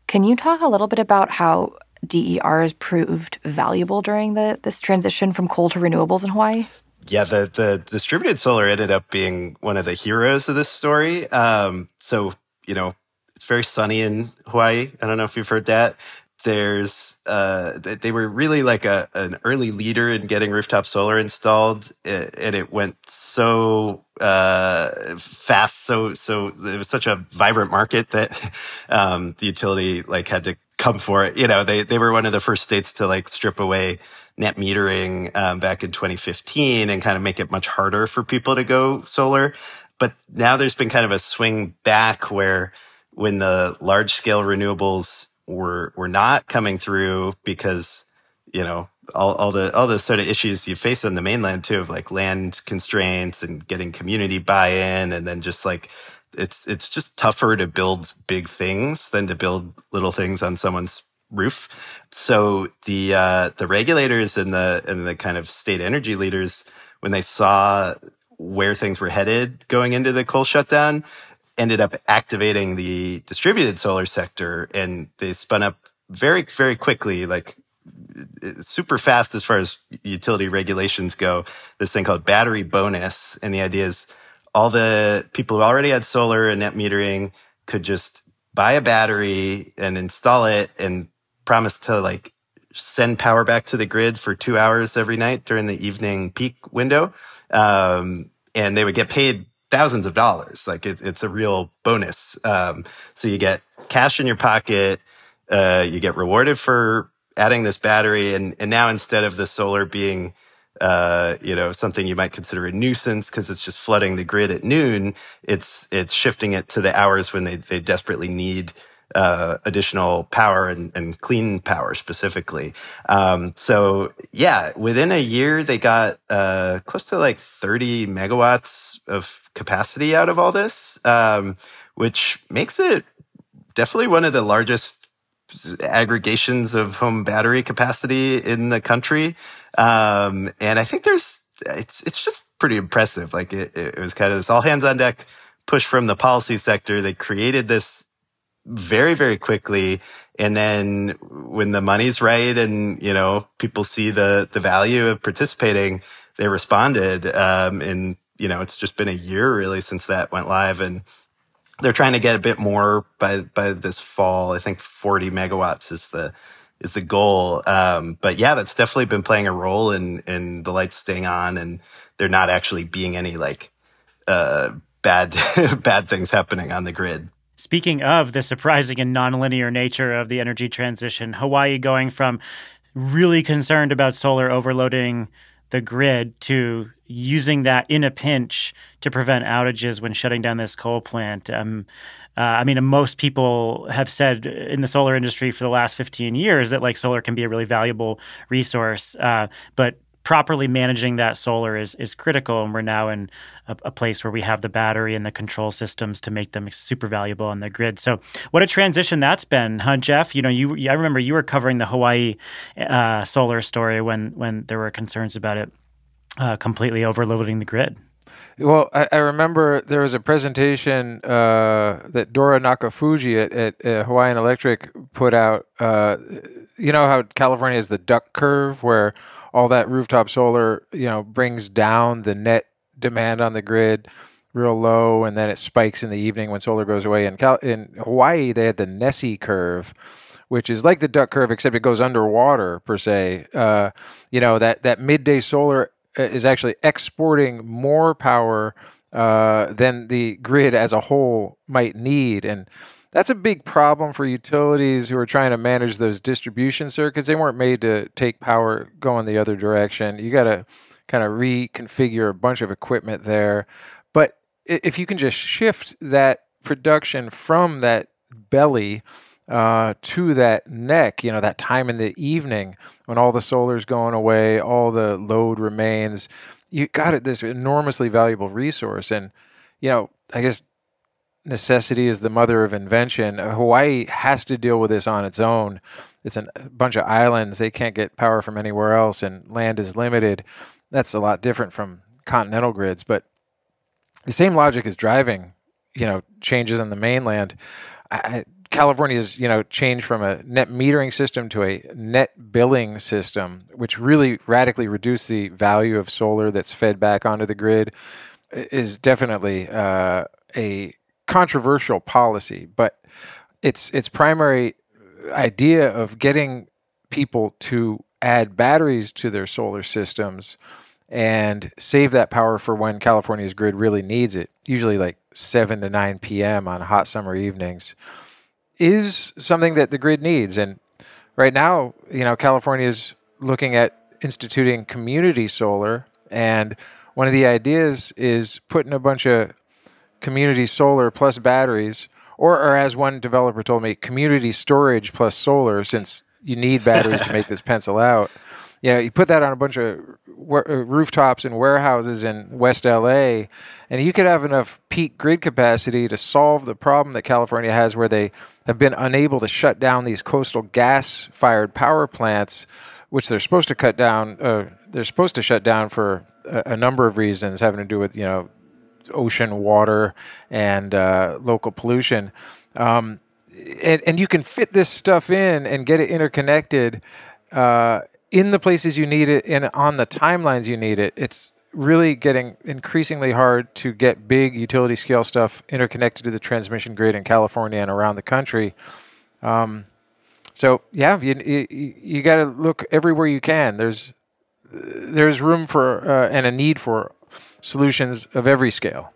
can you talk a little bit about how DER has proved valuable during the, this transition from coal to renewables in Hawaii? Yeah, the the distributed solar ended up being one of the heroes of this story. Um, so you know, it's very sunny in Hawaii. I don't know if you've heard that. There's uh, they were really like a an early leader in getting rooftop solar installed, and it went so uh, fast. So so it was such a vibrant market that um, the utility like had to come for it. You know, they they were one of the first states to like strip away net metering um, back in 2015 and kind of make it much harder for people to go solar. But now there's been kind of a swing back where when the large scale renewables were were not coming through because you know all, all the all the sort of issues you face on the mainland too of like land constraints and getting community buy-in and then just like it's it's just tougher to build big things than to build little things on someone's roof. So the uh, the regulators and the and the kind of state energy leaders, when they saw where things were headed going into the coal shutdown, ended up activating the distributed solar sector, and they spun up very very quickly, like super fast as far as utility regulations go. This thing called battery bonus, and the idea is all the people who already had solar and net metering could just buy a battery and install it and promised to like send power back to the grid for two hours every night during the evening peak window. Um, and they would get paid thousands of dollars. Like it, it's a real bonus. Um, so you get cash in your pocket. Uh, you get rewarded for adding this battery. And, and now instead of the solar being, uh, you know, something you might consider a nuisance because it's just flooding the grid at noon. It's, it's shifting it to the hours when they, they desperately need uh, additional power and, and, clean power specifically. Um, so yeah, within a year they got uh, close to like 30 megawatts of capacity out of all this, um, which makes it definitely one of the largest aggregations of home battery capacity in the country. Um, and I think there's it's it's just pretty impressive. Like it, it was kind of this all hands on deck push from the policy sector. They created this very, very quickly. And then when the money's right and, you know, people see the, the value of participating, they responded. Um, and, you know, it's just been a year really since that went live and they're trying to get a bit more by, by this fall. I think 40 megawatts is the, is the goal. Um, but yeah, that's definitely been playing a role in, in the lights staying on and there not actually being any like, uh, bad, bad things happening on the grid. Speaking of the surprising and nonlinear nature of the energy transition, Hawaii going from really concerned about solar overloading the grid to using that in a pinch to prevent outages when shutting down this coal plant. Um, uh, I mean, most people have said in the solar industry for the last 15 years that like solar can be a really valuable resource, uh, but properly managing that solar is is critical and we're now in a, a, place where we have the battery and the control systems to make them super valuable on the grid so what a transition that's been huh jeff you know you i remember you were covering the hawaii uh, solar story when when there were concerns about it uh, completely overloading the grid well, I, I, remember there was a presentation uh, that Dora Nakafuji at, at Hawaiian Electric put out. Uh, you know how California has the duck curve, where all that rooftop solar, you know, brings down the net demand on the grid. real low, and then it spikes in the evening when solar goes away. In, Cal- in Hawaii, they had the Nessie curve, which is like the duck curve, except it goes underwater per se. Uh, you know that that midday solar uh, is actually exporting more power uh, than the grid as a whole might need, and that's a big problem for utilities who are trying to manage those distribution circuits. They weren't made to take power going the other direction. You got to kind of reconfigure a bunch of equipment there. But if you can just shift that production from that belly uh, to that neck, you know, that time in the evening when all the solar's going away, all the load remains, you got it this enormously valuable resource. And, you know, I guess necessity is the mother of invention. Hawaii has to deal with this on its own. It's a bunch of islands. They can't get power from anywhere else, and land is limited. That's a lot different from continental grids, but the same logic is driving, you know, changes in the mainland. I, California's, you know, changed from a net metering system to a net billing system, which really radically reduced the value of solar that's fed back onto the grid, is definitely uh, a controversial policy. But its its primary idea of getting people to add batteries to their solar systems and save that power for when California's grid really needs it, usually like 7 to 9 p.m. on hot summer evenings, is something that the grid needs. And right now, you know, California is looking at instituting community solar. And one of the ideas is putting a bunch of community solar plus batteries, or, or as one developer told me, community storage plus solar, since you need batteries to make this pencil out. You know, you put that on a bunch of uh, rooftops and warehouses in West LA, and you could have enough peak grid capacity to solve the problem that California has where they have been unable to shut down these coastal gas fired power plants, which they're supposed to cut down. Uh, they're supposed to shut down for a, a, number of reasons having to do with, you know, ocean water and uh, local pollution. Um, and, and, you can fit this stuff in and get it interconnected uh, in the places you need it and on the timelines you need it. It's really getting increasingly hard to get big utility scale stuff interconnected to the transmission grid in California and around the country. Um, so yeah, you you, you got to look everywhere you can. There's there's room for uh, and a need for solutions of every scale.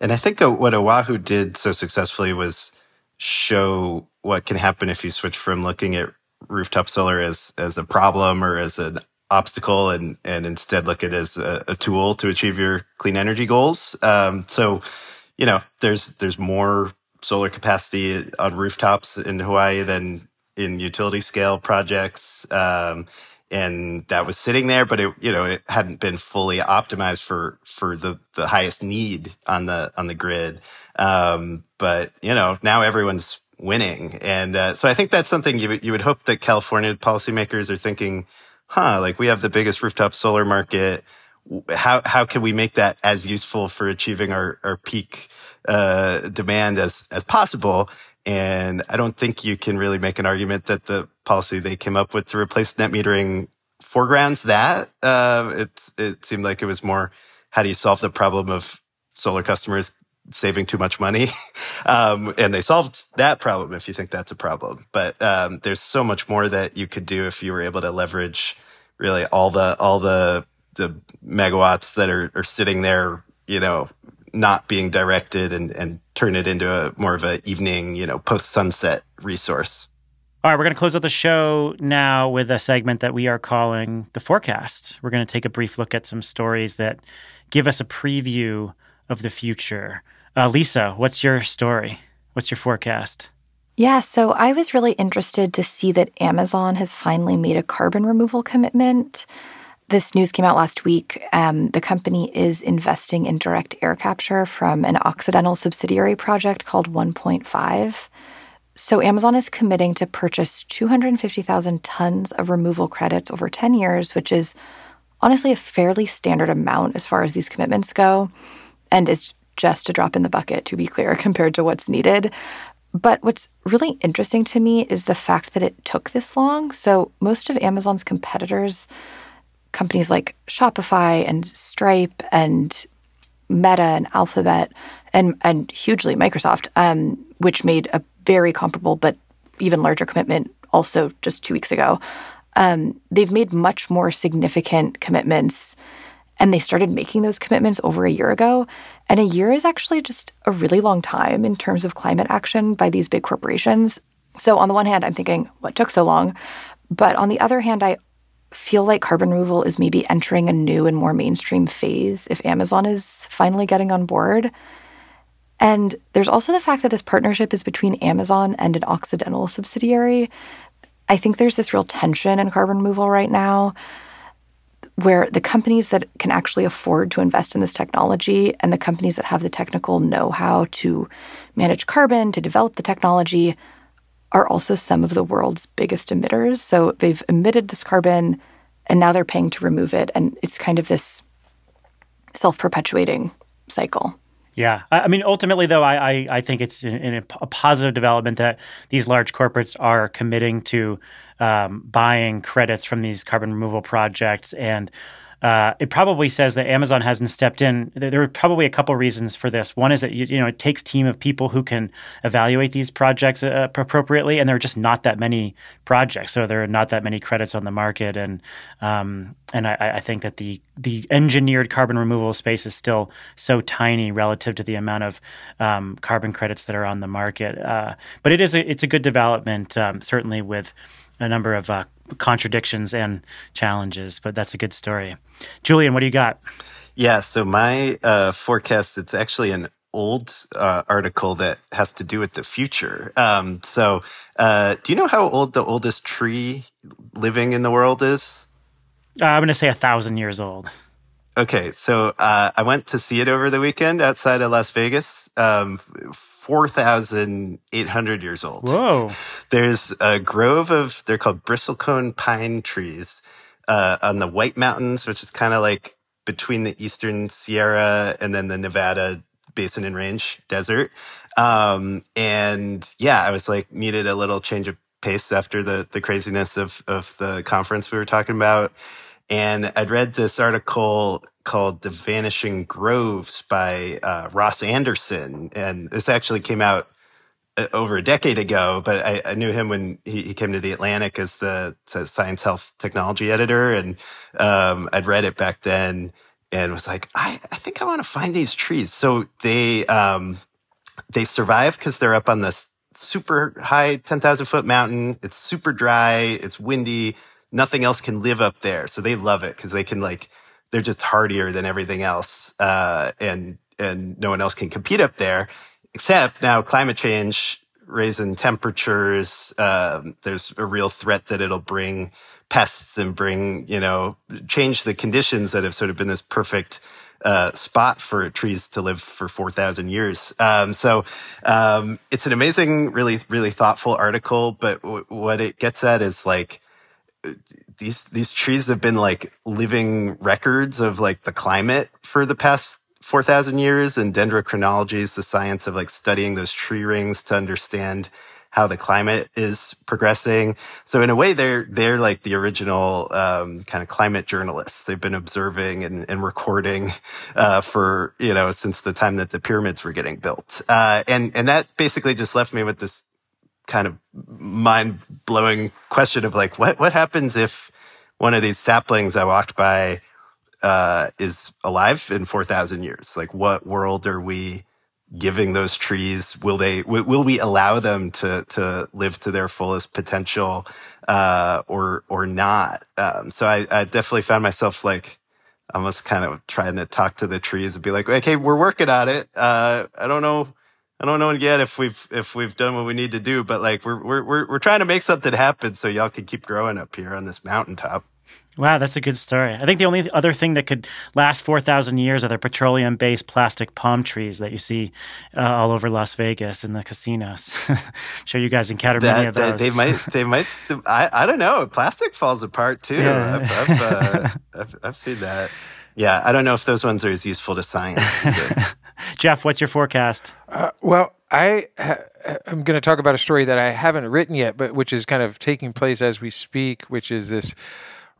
And I think uh, what Oahu did so successfully was show what can happen if you switch from looking at rooftop solar as as a problem or as an obstacle and and instead look at it as a, a tool to achieve your clean energy goals. Um, so, you know, there's there's more solar capacity on rooftops in Hawaii than in utility scale projects. Um, and that was sitting there, but it you know it hadn't been fully optimized for for the the highest need on the on the grid. Um, but you know now everyone's winning, and uh, so I think that's something you you would hope that California policymakers are thinking, huh? Like we have the biggest rooftop solar market. How how can we make that as useful for achieving our our peak uh, demand as as possible? And I don't think you can really make an argument that the policy they came up with to replace net metering foregrounds that. Uh, it, it seemed like it was more how do you solve the problem of solar customers saving too much money? um, and they solved that problem if you think that's a problem. But um, there's so much more that you could do if you were able to leverage really all the all the the megawatts that are, are sitting there, you know, not being directed and, and turn it into a more of an evening, you know, post sunset resource. All right, we're going to close out the show now with a segment that we are calling the forecast. We're going to take a brief look at some stories that give us a preview of the future. Uh, Lisa, what's your story? What's your forecast? Yeah, so I was really interested to see that Amazon has finally made a carbon removal commitment. This news came out last week. Um, the company is investing in direct air capture from an Occidental subsidiary project called 1PointFive. So, Amazon is committing to purchase 250,000 tons of removal credits over 10 years, which is honestly a fairly standard amount as far as these commitments go, and is just a drop in the bucket, to be clear, compared to what's needed. But what's really interesting to me is the fact that it took this long. So, most of Amazon's competitors companies like Shopify and Stripe and Meta and Alphabet, and and hugely Microsoft, um, which made a very comparable but even larger commitment also just two weeks ago. Um, they've made much more significant commitments and they started making those commitments over a year ago. And a year is actually just a really long time in terms of climate action by these big corporations. So, on the one hand, I'm thinking, what took so long? But on the other hand, I feel like carbon removal is maybe entering a new and more mainstream phase if Amazon is finally getting on board. And there's also the fact that this partnership is between Amazon and an Occidental subsidiary. I think there's this real tension in carbon removal right now where the companies that can actually afford to invest in this technology and the companies that have the technical know how to manage carbon, to develop the technology, are also some of the world's biggest emitters. So they've emitted this carbon and now they're paying to remove it. And it's kind of this self perpetuating cycle. Yeah, I mean, ultimately, though, I I, I think it's a positive development that these large corporates are committing to um, buying credits from these carbon removal projects and uh, it probably says that Amazon hasn't stepped in. There are probably a couple reasons for this. One is that you, you know it takes team of people who can evaluate these projects uh, appropriately, and there are just not that many projects, so there are not that many credits on the market. And um, and I, I, think that the the engineered carbon removal space is still so tiny relative to the amount of um, carbon credits that are on the market. Uh, but it is a, it's a good development, um, certainly with a number of uh, contradictions and challenges, but that's a good story. Julian, what do you got? Yeah, so my uh, forecast, it's actually an old uh, article that has to do with the future. Um, so, uh, do you know how old the oldest tree living in the world is? Uh, I'm going to say a thousand years old. Okay, so uh, I went to see it over the weekend outside of Las Vegas. Um, 4,800 years old. Whoa. There's a grove of, they're called bristlecone pine trees uh, on the White Mountains, which is kind of like between the Eastern Sierra and then the Nevada Basin and Range Desert. Um, and yeah, I was like, needed a little change of pace after the, the craziness of, of the conference we were talking about. And I'd read this article called The Vanishing Groves by uh, Ross Anderson. And this actually came out uh, over a decade ago, but I, I knew him when he, he, came to the Atlantic as the, the science health technology editor. And um, I'd read it back then and was like, I, I think I want to find these trees. So they, um, they survive because they're up on this super high 10,000 foot mountain. It's super dry. It's windy. Nothing else can live up there. So they love it because they can like they're just hardier than everything else, uh, and and no one else can compete up there. Except now, climate change, raising temperatures. Um, there's a real threat that it'll bring pests and bring you know change the conditions that have sort of been this perfect uh, spot for trees to live for 4,000 years. Um, so um, it's an amazing, really, really thoughtful article. But w- what it gets at is like these these trees have been like living records of like the climate for the past 4000 years and dendrochronology is the science of like studying those tree rings to understand how the climate is progressing. So in a way they're they're like the original um, kind of climate journalists. They've been observing and, and recording uh, for you know since the time that the pyramids were getting built. Uh, and and that basically just left me with this kind of mind blowing question of like, what, what happens if one of these saplings I walked by uh, is alive in 4,000 years? Like, what world are we giving those trees? Will they, w- will we allow them to, to live to their fullest potential, uh, or, or not? Um, so I, I definitely found myself like, almost kind of trying to talk to the trees and be like, okay, we're working on it. Uh, I don't know I don't know yet if we've if we've done what we need to do, but like we're we're we're, we're trying to make something happen so y'all can keep growing up here on this mountaintop. Wow, that's a good story. I think the only other thing that could last 4,000 years are the petroleum based plastic palm trees that you see uh, all over Las Vegas in the casinos. I'm sure you guys encountered that, many of those. they might, they might, st- I, I don't know. Plastic falls apart too. Yeah. I've, I've, uh, I've, I've, seen that. Yeah, I don't know if those ones are as useful to science. Jeff, what's your forecast? Uh, well, I ha- I'm going to talk about a story that I haven't written yet, but which is kind of taking place as we speak, which is this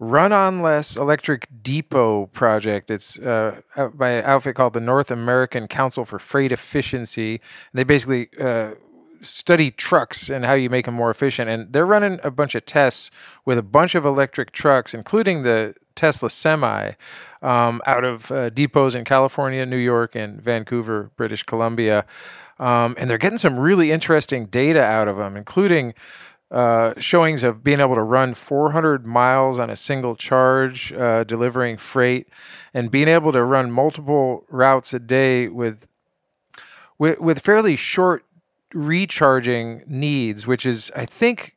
Run on Less Electric Depot project. It's uh, by an outfit called the North American Council for Freight Efficiency. They basically uh, study trucks and how you make them more efficient. And they're running a bunch of tests with a bunch of electric trucks, including the Tesla Semi, um, out of uh, depots in California, New York, and Vancouver, British Columbia. Um, and they're getting some really interesting data out of them, including uh, showings of being able to run 400 miles on a single charge, uh, delivering freight, and being able to run multiple routes a day with with, with fairly short recharging needs, which is, I think,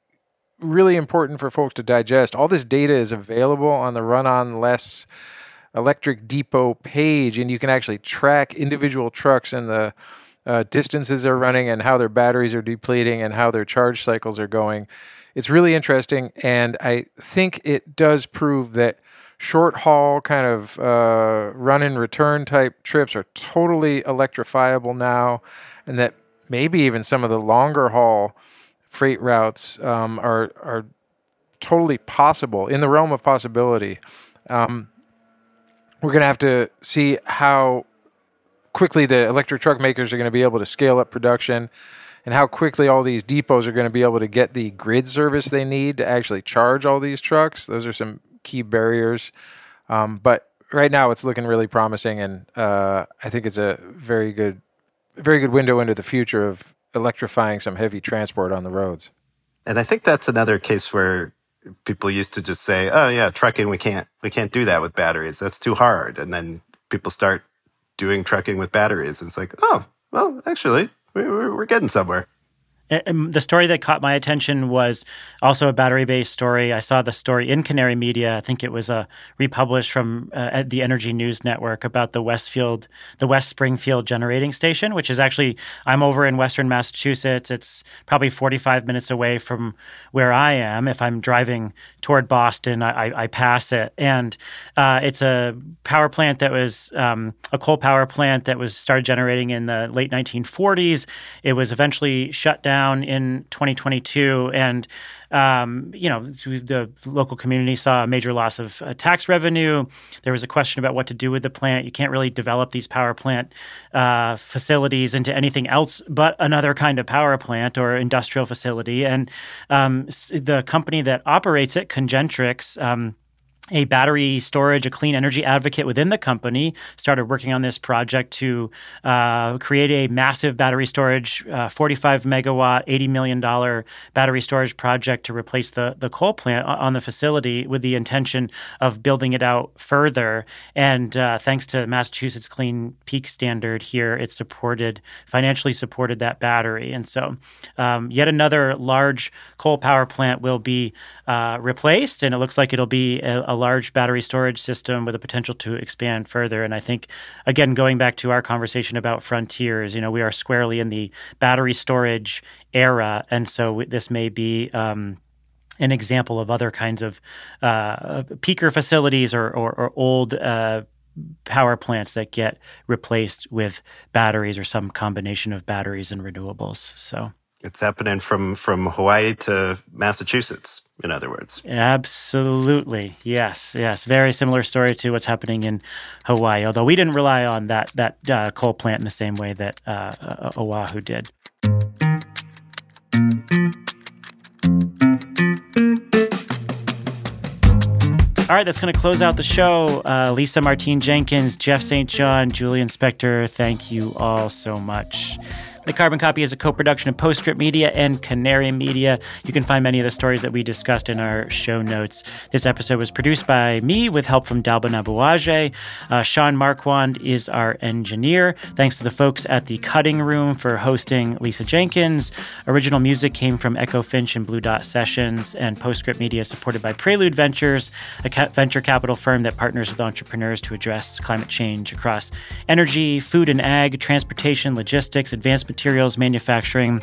really important for folks to digest. All this data is available on the Run On Less Electric Depot page, and you can actually track individual trucks and the uh, distances they're running and how their batteries are depleting and how their charge cycles are going. It's really interesting, and I think it does prove that short haul kind of uh, run and return type trips are totally electrifiable now, and that maybe even some of the longer haul freight routes um, are are totally possible in the realm of possibility. Um, we're going to have to see how quickly the electric truck makers are going to be able to scale up production and how quickly all these depots are going to be able to get the grid service they need to actually charge all these trucks. Those are some key barriers. Um, but right now, it's looking really promising, and uh, I think it's a very good, very good window into the future of electrifying some heavy transport on the roads. And I think that's another case where people used to just say, "Oh yeah, trucking we can't we can't do that with batteries. That's too hard." And then people start doing trucking with batteries. And it's like, oh, well, actually, we're, we're getting somewhere. The story that caught my attention was also a battery-based story. I saw the story in Canary Media. I think it was a uh, republished from uh, the Energy News Network about the Westfield, the West Springfield generating station, which is actually I'm over in Western Massachusetts. It's probably 45 minutes away from where I am. If I'm driving toward Boston, I, I pass it, and uh, it's a power plant that was um, a coal power plant that was started generating in the late 1940s. It was eventually shut down in 2022, and um, you know, the local community saw a major loss of uh, tax revenue. There was a question about what to do with the plant. You can't really develop these power plant uh, facilities into anything else but another kind of power plant or industrial facility. And um, the company that operates it, Cogentrix, um, a battery storage, a clean energy advocate within the company, started working on this project to uh, create a massive battery storage, uh, 45 megawatt, $80 million battery storage project to replace the, the coal plant on the facility with the intention of building it out further. And uh, thanks to Massachusetts Clean Peak Standard here, it supported, financially supported that battery. And so um, yet another large coal power plant will be uh, replaced, and it looks like it'll be a, a large battery storage system with a potential to expand further. And I think, again, going back to our conversation about frontiers, you know, we are squarely in the battery storage era, and so this may be. Um, an example of other kinds of uh, peaker facilities or, or, or old uh, power plants that get replaced with batteries or some combination of batteries and renewables. So it's happening from from Hawaii to Massachusetts in other words. Absolutely. Yes. Yes. Very similar story to what's happening in Hawaii, although we didn't rely on that, that uh, coal plant in the same way that uh, uh Oahu did. All right, that's going to close out the show. Uh, Lisa Martine Jenkins, Jeff St. John, Julian Spector, thank you all so much. The Carbon Copy is a co production of Postscript Media and Canary Media. You can find many of the stories that we discussed in our show notes. This episode was produced by me with help from Dalbin Abuaje. Uh, Sean Marquand is our engineer. Thanks to the folks at the Cutting Room for hosting Lisa Jenkins. Original music came from Echo Finch and Blue Dot Sessions, and Postscript Media is supported by Prelude Ventures, a ca- venture capital firm that partners with entrepreneurs to address climate change across energy, food and ag, transportation, logistics, advanced materials, manufacturing,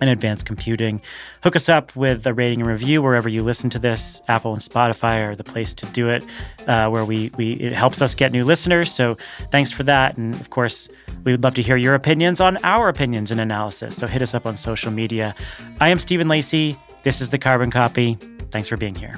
and advanced computing. Hook us up with a rating and review wherever you listen to this. Apple and Spotify are the place to do it, uh, where we, we it helps us get new listeners. So thanks for that. And of course, we would love to hear your opinions on our opinions and analysis. So hit us up on social media. I am Stephen Lacey. This is the Carbon Copy. Thanks for being here.